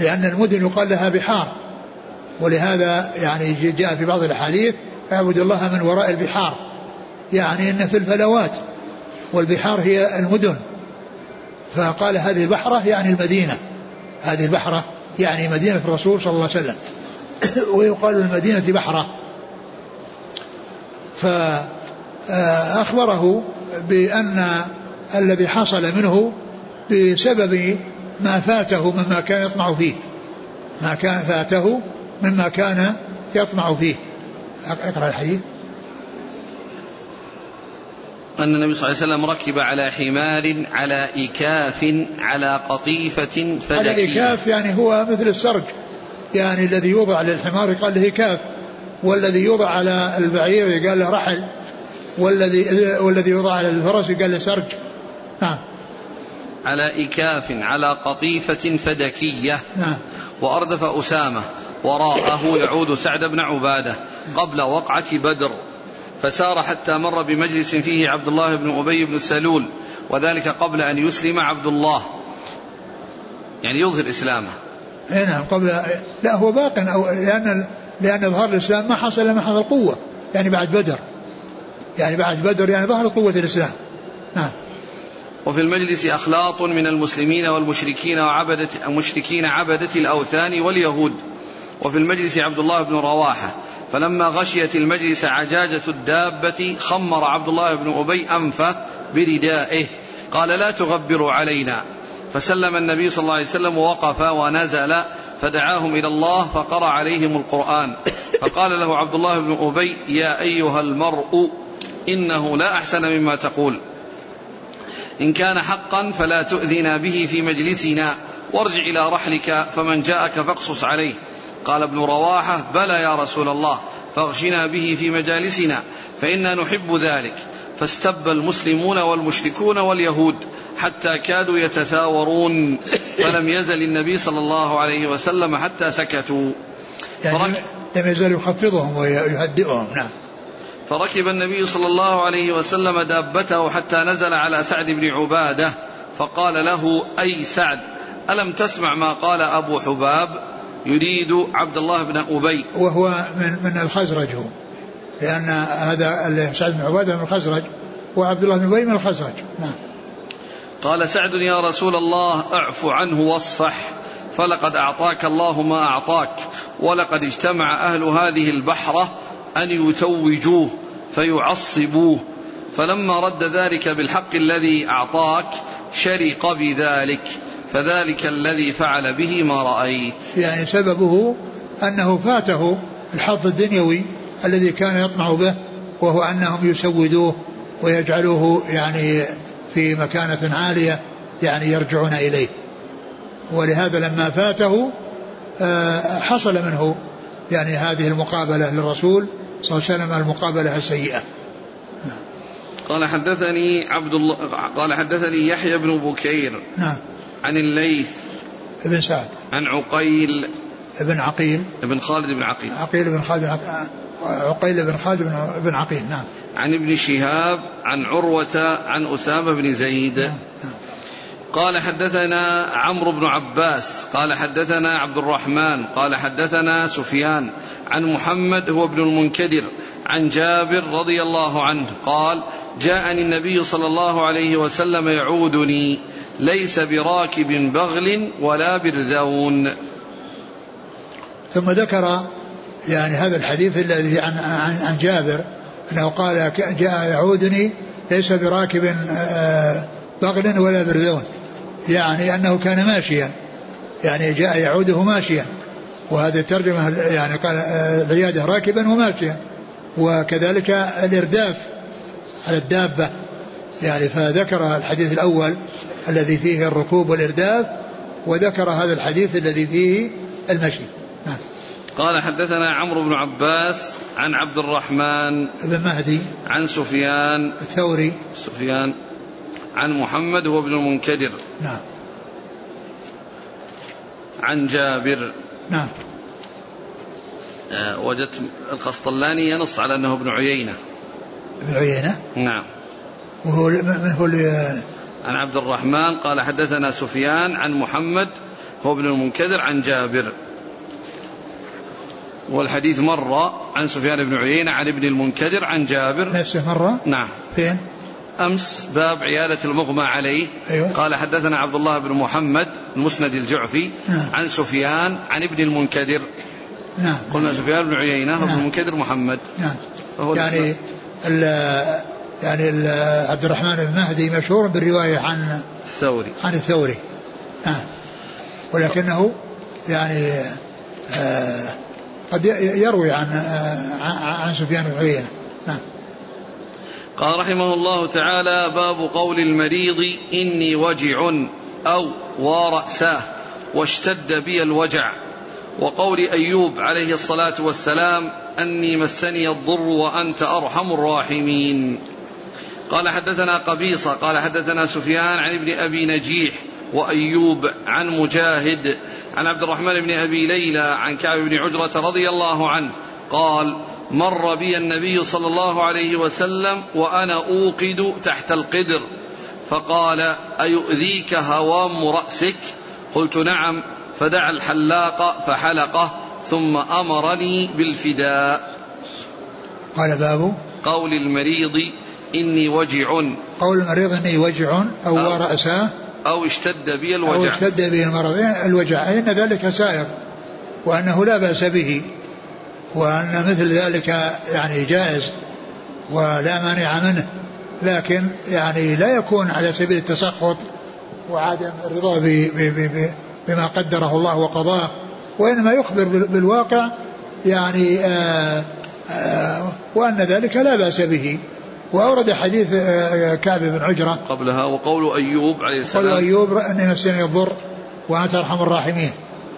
لأن المدن يقال لها بحار. ولهذا يعني جاء في بعض الأحاديث اعبد الله من وراء البحار. يعني إن في الفلوات والبحار هي المدن. فقال هذه البحره يعني المدينة. هذه البحرة يعني مدينة الرسول صلى الله عليه وسلم. [coughs] ويقال للمدينة بحرة. فأخبره بأن الذي حصل منه بسبب ما فاته مما كان يطمع فيه. ما كان فاته مما كان يطمع فيه. أقرأ الحديث. أن النبي صلى الله عليه وسلم ركب على حمار على إكاف على قطيفة فدكية على إكاف يعني هو مثل السرج يعني الذي يوضع للحمار يقال له إكاف والذي يوضع على البعير يقال له رحل والذي والذي يوضع على الفرس يقال له سرج نعم. على إكاف على قطيفة فدكية. نعم. وأردف أسامة وراءه يعود سعد بن عبادة قبل وقعة بدر. فسار حتى مر بمجلس فيه عبد الله بن أبي بن سلول وذلك قبل أن يسلم عبد الله يعني يظهر إسلامه. اي نعم قبل لا هو باق أو لأن لأن إظهار الإسلام ما حصل إلا حصل القوة يعني بعد بدر. يعني بعد بدر يعني ظهر قوة الإسلام. نعم. وفي المجلس أخلاط من المسلمين والمشركين وعبدة المشركين عبدة الأوثان واليهود. وفي المجلس عبد الله بن رواحة. فلما غشيت المجلس عجاجة الدابة خمر عبد الله بن أبي أنفة بردائه. قال لا تغبروا علينا. فسلم النبي صلى الله عليه وسلم ووقف ونزل فدعاهم إلى الله فقرأ عليهم القرآن. فقال له عبد الله بن أبي يا أيها المرء إنه لا أحسن مما تقول. إن كان حقا فلا تؤذنا به في مجلسنا. وارجع إلى رحلك فمن جاءك فاقصص عليه. قال ابن رواحة بلى يا رسول الله فاغشنا به في مجالسنا فإنا نحب ذلك. فاستب المسلمون والمشركون واليهود حتى كادوا يتثاورون فلم يزل النبي صلى الله عليه وسلم حتى سكتوا. يعني لم يزل يخفضهم ويهدئهم نعم. فركب النبي صلى الله عليه وسلم دابته حتى نزل على سعد بن عبادة فقال له أي سعد ألم تسمع ما قال أبو حباب؟ يريد عبد الله بن أبي. وهو من من الخزرج هو. لأن هذا سعد بن عبادة من الخزرج وعبد الله بن أبي من الخزرج. نعم. قال سعد يا رسول الله أعف عنه واصفح فلقد أعطاك الله ما أعطاك ولقد اجتمع أهل هذه البحره أن يتوجوه فيعصبوه فلما رد ذلك بالحق الذي أعطاك شرق بذلك. فذلك الذي فعل به ما رأيت. يعني سببه أنه فاته الحظ الدنيوي الذي كان يطمع به وهو أنهم يسودوه ويجعلوه يعني في مكانة عالية يعني يرجعون إليه. ولهذا لما فاته آه، حصل منه يعني هذه المقابلة للرسول صلى الله عليه وسلم المقابلة السيئة. قال حدثني عبد الله قال حدثني يحيى بن بكير. نعم. عن الليث ابن سعد عن عقيل ابن عقيل ابن خالد بن عقيل عقيل بن خالد بن عقيل بن خالد بن عقيل نعم عن ابن شهاب عن عروة عن أسامة بن زيد نعم. نعم. قال حدثنا عمرو بن عباس قال حدثنا عبد الرحمن قال حدثنا سفيان عن محمد هو ابن المنكدر عن جابر رضي الله عنه قال جاءني النبي صلى الله عليه وسلم يعودني ليس براكب بغل ولا برذون. ثم ذكر يعني هذا الحديث الذي عن, عن جابر أنه قال جاء يعودني ليس براكب آه، بغل ولا برذون. يعني أنه كان ماشيا. يعني جاء يعوده ماشيا. وهذه الترجمة يعني قال آه، العيادة راكبا وماشيا. وكذلك الإرداف على الدابة. يعني فذكر الحديث الأول. الذي فيه الركوب والإرداف وذكر هذا الحديث الذي فيه المشي. نعم. قال حدثنا عمرو بن عباس عن عبد الرحمن بن مهدي عن سفيان الثوري. سفيان عن محمد هو ابن المنكدر. نعم. عن جابر. نعم. آه، وجدت القسطلاني ينص على أنه ابن عيينة. ابن عيينة؟ نعم. وهو من هو اللي عن عبد الرحمن قال حدثنا سفيان عن محمد هو ابن المنكدر عن جابر. والحديث مر عن سفيان بن عيينة عن ابن المنكدر عن جابر. نفسه مرة نعم. فين؟ أمس باب عيادة المغمى عليه. أيوة. قال حدثنا عبد الله بن محمد المسند الجعفي نعم. عن سفيان عن ابن المنكدر. نعم. قلنا سفيان بن عيينة نعم. وابن المنكدر محمد. نعم. يعني يعني عبد الرحمن بن مهدي مشهور بالرواية عن الثوري. عن الثوري. نعم ولكنه يعني آه قد يروي عن آه عن سفيان بن عيينة. نعم قال رحمه الله تعالى باب قول المريض إني وجع أو ورأساه واشتد بي الوجع. وقول أيوب عليه الصلاة والسلام أني مسني الضر وأنت أرحم الراحمين. قال حدثنا قبيصة قال حدثنا سفيان عن ابن أبي نجيح وأيوب عن مجاهد عن عبد الرحمن بن أبي ليلى عن كعب بن عجرة رضي الله عنه قال مر بي النبي صلى الله عليه وسلم وأنا أوقد تحت القدر. فقال أيؤذيك هوام رأسك؟ قلت نعم. فدعا الحلاق فحلقه ثم أمرني بالفداء. قال باب قول المريض إني وجع. قول المريض إني وجع أو, أو رأساه أو اشتد بي الوجع. أو اشتد بي المرض. الوجع. أي أن ذلك سائر. وأنه لا بأس به. وأن مثل ذلك يعني جائز. ولا مانع منه. لكن يعني لا يكون على سبيل التسخط وعدم الرضا بما قدره الله وقضاه. وإنما يخبر بالواقع يعني آآ آآ وأن ذلك لا بأس به. وأورد حديث كعب بن عجرة. قبلها وقول أيوب عليه السلام. قول أيوب أني مسني الضر وأنت أرحم الراحمين.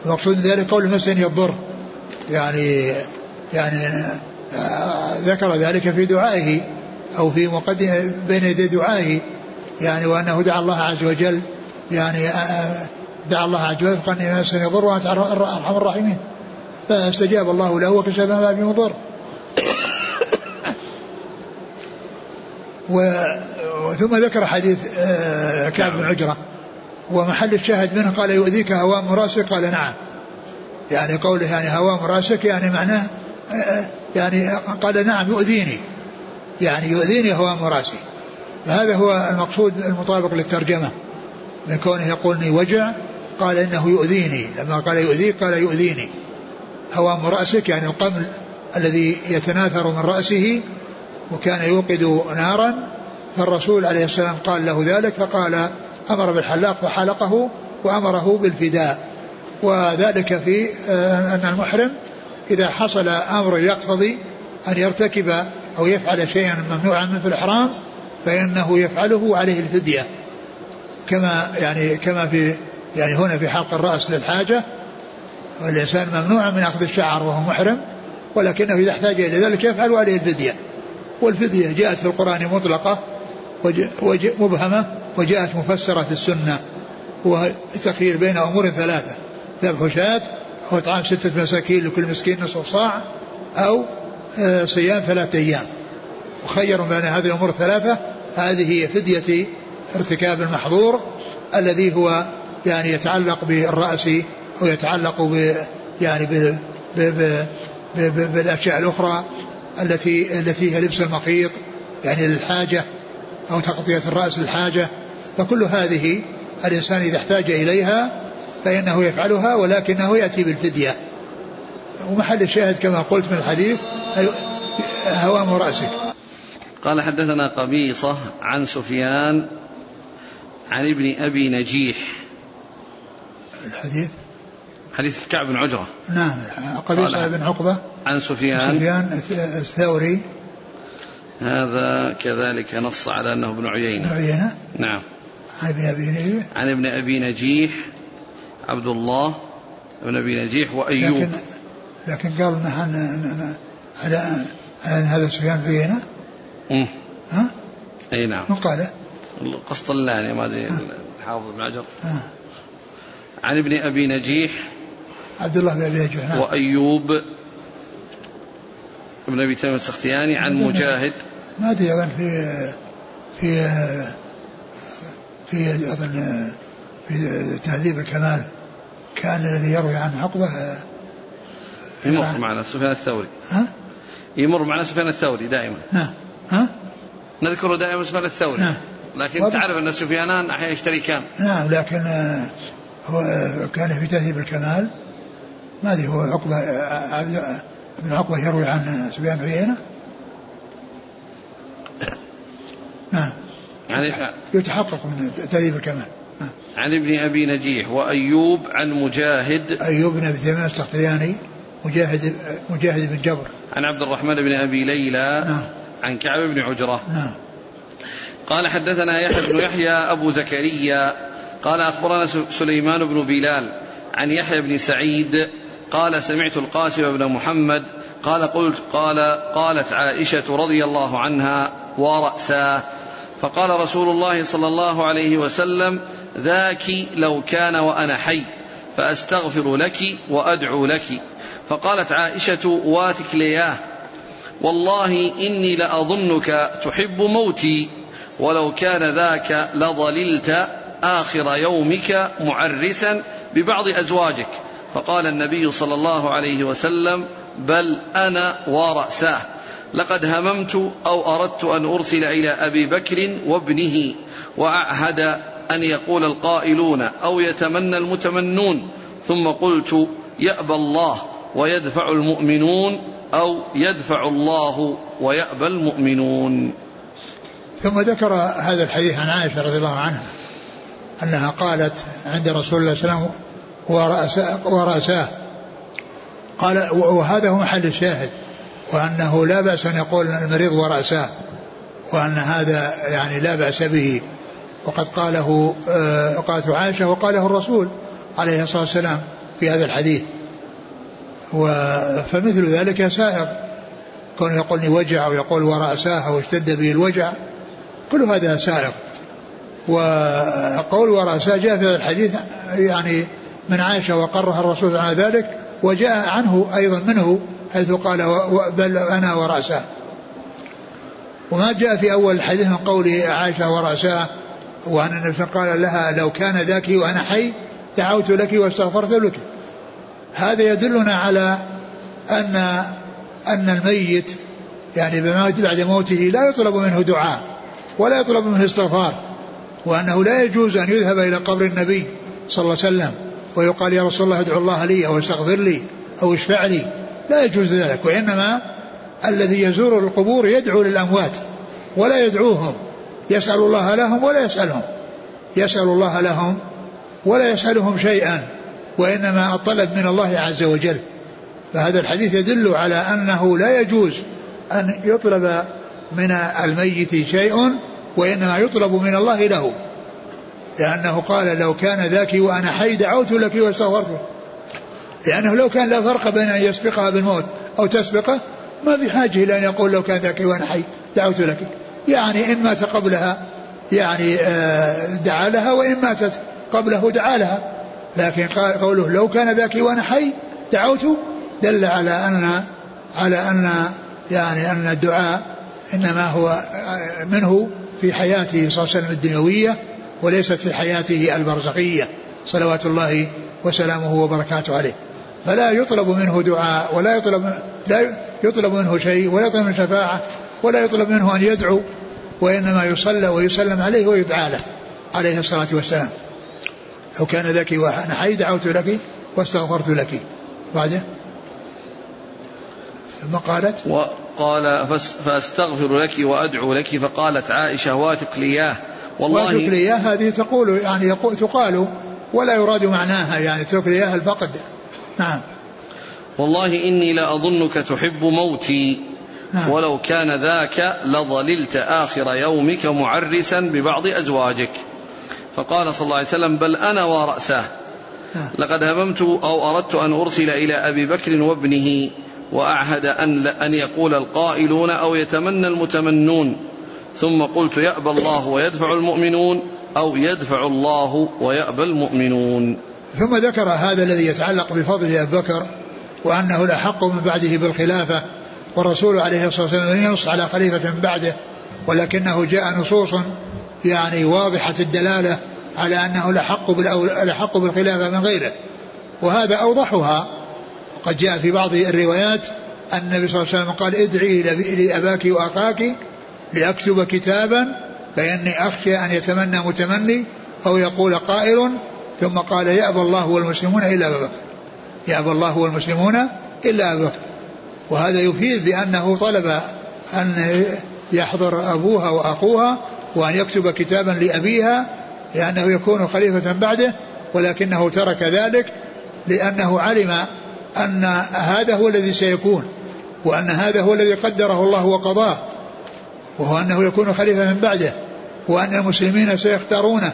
المقصود ذلك قول مسني الضر يعني يعني ذكر ذلك في دعائه أو في مقدمة بين يدي دعائه. يعني وأنه دعا الله عز وجل. يعني دعا الله عز وجل قال إني مسني الضر وأنت أرحم الراحمين. فاستجاب الله له وكشف ما به ضر ثم ذكر حديث كعب بن عجرة. ومحل الشاهد منه قال يؤذيك هوام راسك؟ قال نعم. يعني قوله يعني هوام راسك يعني معناه يعني قال نعم يؤذيني. يعني يؤذيني هوام راسي. فهذا هو المقصود المطابق للترجمة. من كونه يقولني وجع قال إنه يؤذيني. لما قال يؤذيك قال يؤذيني. هوام راسك يعني القمل الذي يتناثر من رأسه وكان يوقد نارا فالرسول عليه السلام قال له ذلك فقال أمر بالحلاق فحلقه وأمره بالفداء. وذلك في أن المحرم إذا حصل أمر يقتضي أن يرتكب أو يفعل شيئا ممنوعا منه في الاحرام فإنه يفعله عليه الفدية. كما يعني كما في يعني هنا في حلق الرأس للحاجة والإنسان ممنوع من أخذ الشعر وهو محرم ولكنه إذا احتاج إلى ذلك يفعل عليه الفدية. والفدية جاءت في القرآن مطلقة مبهمة وجاءت مفسرة في السنة هو التخيير بين أمور ثلاثة ذبح شاة أو إطعام ستة مساكين لكل مسكين نصف صاع أو صيام ثلاثة أيام. وخيروا بين هذه الأمور الثلاثة هذه هي فدية ارتكاب المحظور الذي هو يعني يتعلق بالرأس أو يتعلق ب يعني ب ب ب ب بالأشياء الأخرى التي التي هي لبس المخيط يعني للحاجة أو تغطية الرأس للحاجة. فكل هذه الإنسان إذا احتاج إليها فإنه يفعلها ولكنه يأتي بالفدية. ومحل الشاهد كما قلت من الحديث هوام رأسك. قال حدثنا قبيصة عن سفيان عن ابن أبي نجيح. الحديث؟ حديث كعب بن عجرة. نعم قبيصة بن عقبة عن سفيان. سفيان الثوري. هذا كذلك نص على أنه ابن عيينة. ابن عيينة؟ نعم. عن ابن أبي نجيح. عن ابن أبي نجيح عبد الله ابن أبي نجيح وأيوب. لكن لكن قال على على أن هذا سفيان عيينة. ها؟ أي نعم. من قاله؟ القسطلاني ما أدري الحافظ بن عجر. عن ابن أبي نجيح عبد الله بن أبي نجيح نعم. وأيوب ابن أبي تيمية السختياني عن مجاهد. ما أدري أظن في في في أظن في تهذيب الكمال كان الذي يروي عن عقبة يمر معنا سفيان الثوري. ها؟ يمر معنا سفيان الثوري دائما. نعم. ها؟ نذكر دائما سفيان الثوري. نعم. لكن واضح. تعرف أن السفيانان أحيانا يشتركان نعم لكن آه، هو آه، كان في تهذيب الكمال. ما أدري هو عقبة ابن عقبة يروي عن سفيان بن عيينة؟ نعم. عن يتحقق من تهذيب الكمال. نعم. عن ابن أبي نجيح وأيوب عن مجاهد. أيوب بن أبي تيميه السختياني مجاهد مجاهد بن جبر. عن عبد الرحمن بن أبي ليلى. نعم. عن كعب بن عجرة. نعم. قال حدثنا يحيى بن يحيى أبو زكريا. قال أخبرنا س- سليمان بن بلال عن يحيى بن سعيد قال سمعت القاسم بن محمد قال قلت قال قالت عائشة رضي الله عنها ورأساه. فقال رسول الله صلى الله عليه وسلم ذاك لو كان وأنا حي فأستغفر لك وأدعو لك. فقالت عائشة واتك لياه. والله إني لأظنك تحب موتي ولو كان ذاك لظللت آخر يومك معرسا ببعض أزواجك. فقال النبي صلى الله عليه وسلم بل أنا ورأساه. لقد هممت أو أردت أن أرسل إلى أبي بكر وابنه وأعهد أن يقول القائلون أو يتمنى المتمنون. ثم قلت يأبى الله ويدفع المؤمنون أو يدفع الله ويأبى المؤمنون. ثم ذكر هذا الحديث عن عائشة رضي الله عنها أنها قالت عند رسول الله صلى الله عليه وسلم ورأساه, قال وهذا هو محل الشاهد وأنه لا بأس أن يقول المريض ورأساه وأن هذا يعني لا بأس به. وقد قاله آه، قالت عائشة وقاله الرسول عليه الصلاة والسلام في هذا الحديث. فمثل ذلك سائر. كونه يقول وجع أو يقول ورأساه أو اشتد به الوجع كل هذا سائر. وقول ورأساه جاء في هذا الحديث يعني من عائشة وقرها الرسول على ذلك وجاء عنه أيضا منه حيث قال بل أنا ورأساه. وما جاء في أول الحديث من قول عائشة ورأساه وأن النبي قال لها لو كان ذاك وأنا حي دعوت لك واستغفرت لك. هذا يدلنا على أن أن الميت يعني بعد موته لا يطلب منه دعاء ولا يطلب منه استغفار وأنه لا يجوز أن يذهب إلى قبر النبي صلى الله عليه وسلم. ويقال يا رسول الله ادعو الله لي أو استغفر لي أو اشفع لي لا يجوز ذلك وإنما الذي يزور القبور يدعو للأموات ولا يدعوهم. يسأل الله لهم ولا يسألهم. يسأل الله لهم ولا يسألهم شيئا وإنما الطلب من الله عز وجل. فهذا الحديث يدل على أنه لا يجوز أن يطلب من الميت شيء وإنما يطلب من الله له. لأنه قال لو كان ذاك وأنا حي دعوت لك واستغفرت لأنه لو كان لا فرق بين أن يسبقها بالموت أو تسبقه ما في حاجة إلى أن يقول لو كان ذاك وأنا حي دعوت لك. يعني إن مات قبلها يعني آه، دعا لها وإن ماتت قبله دعا لها. لكن قوله لو كان ذاك وأنا حي دعوت دل على أن على أن يعني أن الدعاء إنما هو آه، منه في حياته صلى الله عليه وسلم الدنيوية. وليست في حياته البرزخية صلوات الله وسلامه وبركاته عليه. فلا يطلب منه دعاء ولا يطلب لا يطلب منه شيء ولا يطلب منه شفاعة ولا يطلب منه أن يدعو وإنما يصلى ويسلم عليه ويدعى له عليه الصلاة والسلام. لو كان ذاك وأنا حي دعوت لك واستغفرت لك. بعده. ثم قالت وقال فاستغفر لك وأدعو لك. فقالت عائشة واتك لياه والله واتك لياه هذه تقول يعني يقول تقال ولا يراد معناها يعني لياه الفقد. نعم. والله إني لأظنك تحب موتي. نعم. ولو كان ذاك لظللت آخر يومك معرسا ببعض أزواجك. فقال صلى الله عليه وسلم بل أنا ورأساه. نعم. لقد هممت أو أردت أن أرسل إلى أبي بكر وابنه وأعهد أن, أن يقول القائلون أو يتمنى المتمنون. ثم قلت يأبى الله ويدفع المؤمنون أو يدفع الله ويأبى المؤمنون. ثم ذكر هذا الذي يتعلق بفضل أبي بكر وأنه الأحق من بعده بالخلافة والرسول عليه الصلاة والسلام لم ينص على خليفة من بعده ولكنه جاء نصوص يعني واضحة الدلالة على أنه الأحق الأحق بالخلافة من غيره. وهذا أوضحها. وقد جاء في بعض الروايات أن النبي صلى الله عليه وسلم قال ادعي لأباك وأخاك لأكتب كتابا فإني أخشى أن يتمنى متمني أو يقول قائل ثم قال يأبى الله والمسلمون إلا أبا بكر. يأبى الله والمسلمون إلا أبا بكر. وهذا يفيد بأنه طلب أن يحضر أبوها وأخوها وأن يكتب كتابا لأبيها لأنه يكون خليفة بعده ولكنه ترك ذلك لأنه علم أن هذا هو الذي سيكون وأن هذا هو الذي قدره الله وقضاه. وهو أنه يكون خليفة من بعده وأن المسلمين سيختارونه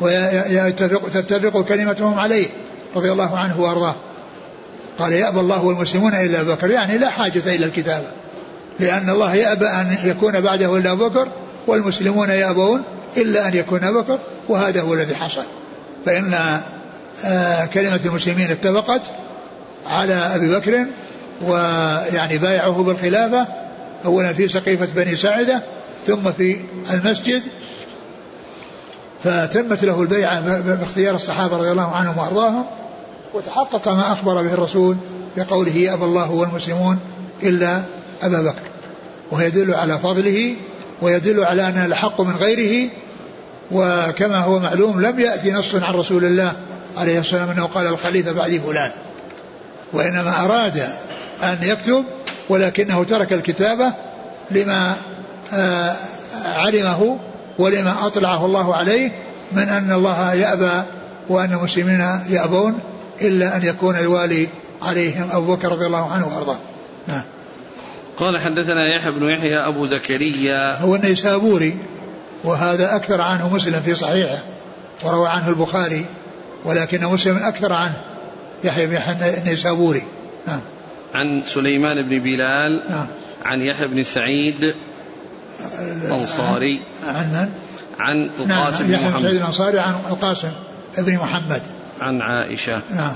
وتتفق كلمتهم عليه رضي الله عنه وأرضاه. قال يأبى الله والمسلمون إلا أبو بكر. يعني لا حاجة إلى الكتابة لأن الله يأبى أن يكون بعده إلا أبو بكر والمسلمون يأبون إلا أن يكون أبو بكر وهذا هو الذي حصل. فإن آه، كلمة المسلمين اتفقت على أبي بكر ويعني بايعه بالخلافة أولا في سقيفة بني ساعدة ثم في المسجد. فتمت له البيعة باختيار الصحابة رضي الله عنهم وأرضاهم وتحقق ما أخبر به الرسول بقوله أبى الله والمسلمون إلا أبا بكر. ويدل على فضله ويدل على أنه الحق من غيره وكما هو معلوم لم يأتي نص عن رسول الله عليه الصلاة والسلام أنه قال الخليفة بعد فلان. وإنما أراد أن يكتب ولكنه ترك الكتابة لما آه، علمه ولما أطلعه الله عليه من أن الله يأبى وأن المسلمين يأبون إلا أن يكون الوالي عليهم. أبو بكر رضي الله عنه وأرضاه. نعم. قال حدثنا يحيى بن يحيى أبو زكريا. هو النيسابوري وهذا أكثر عنه مسلم في صحيحه وروى عنه البخاري ولكن مسلم أكثر عنه يحيى بن يحيى النيسابوري. نعم. عن سليمان بن بلال نعم. عن يحيى بن سعيد الأنصاري عن من؟ عن القاسم نعم بن محمد. سعيد الأنصاري عن القاسم بن محمد. عن عائشة. نعم.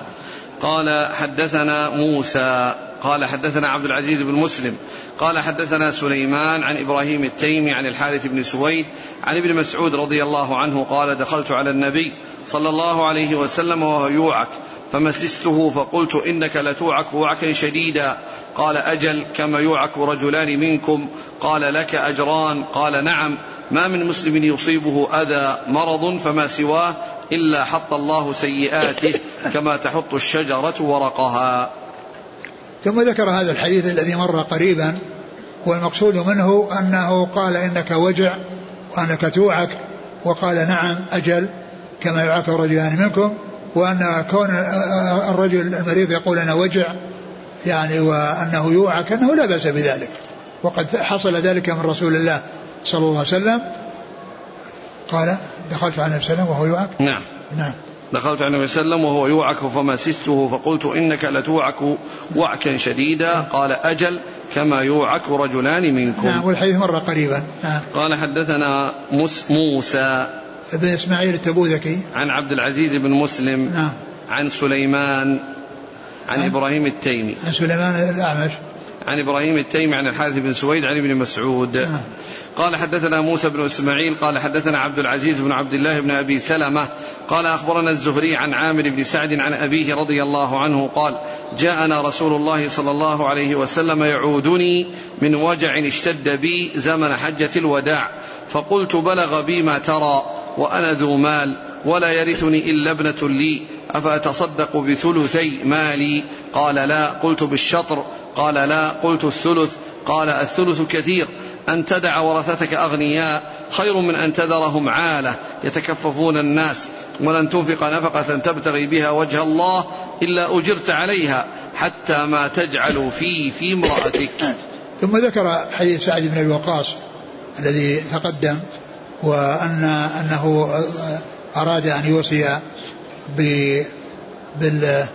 قال حدثنا موسى قال حدثنا عبد العزيز بن مسلم. قال حدثنا سليمان عن إبراهيم التيمي عن الحارث بن سويد عن ابن مسعود رضي الله عنه قال دخلت على النبي صلى الله عليه وسلم وهو يوعك. فمسسته فقلت إنك لتوعك وعكا شديدا. قال أجل كما يوعك رجلان منكم. قال لك أجران. قال نعم. ما من مسلم يصيبه أذى مرض فما سواه إلا حط الله سيئاته كما تحط الشجرة ورقها. ثم ذكر هذا الحديث الذي مر قريبا. والمقصود منه أنه قال إنك وجع وأنك توعك. وقال نعم أجل كما يعاك رجلان منكم. وأن كون الرجل المريض يقول أنا وجع يعني وأنه يوعك انه لا بأس بذلك. وقد حصل ذلك من رسول الله صلى الله عليه وسلم. قال دخلت على النبي صلى الله عليه وسلم وهو يوعك؟ نعم. نعم. دخلت على النبي صلى الله عليه وسلم وهو يوعك فمسسته فقلت إنك لتوعك وعكا شديدا. قال أجل كما يوعك رجلان منكم. نعم والحديث مر قريبا. نعم. قال حدثنا موسى. ابن إسماعيل التبوذكي. عن عبد العزيز بن مسلم. نعم. عن سليمان. عن نعم. إبراهيم التيمي. عن سليمان الأعمش. عن إبراهيم التيمي عن الحارث بن سويد عن ابن مسعود. نعم. قال حدثنا موسى بن إسماعيل قال حدثنا عبد العزيز بن عبد الله بن أبي سلمة قال أخبرنا الزهري عن عامر بن سعد عن أبيه رضي الله عنه قال جاءنا رسول الله صلى الله عليه وسلم يعودني من وجع اشتد بي زمن حجة الوداع فقلت بلغ بي ما ترى وأنا ذو مال ولا يرثني إلا ابنة لي أفأتصدق بثلثي مالي؟ قال لا قلت بالشطر. قال لا قلت الثلث. قال الثلث كثير. أن تدع ورثتك أغنياء خير من أن تذرهم عالة. يتكففون الناس. ولن تنفق نفقة تبتغي بها وجه الله إلا أجرت عليها حتى ما تجعل في في امرأتك. ثم ذكر حديث سعد بن أبي وقاص الذي تقدم. وأن أنه أراد أن يوصي بال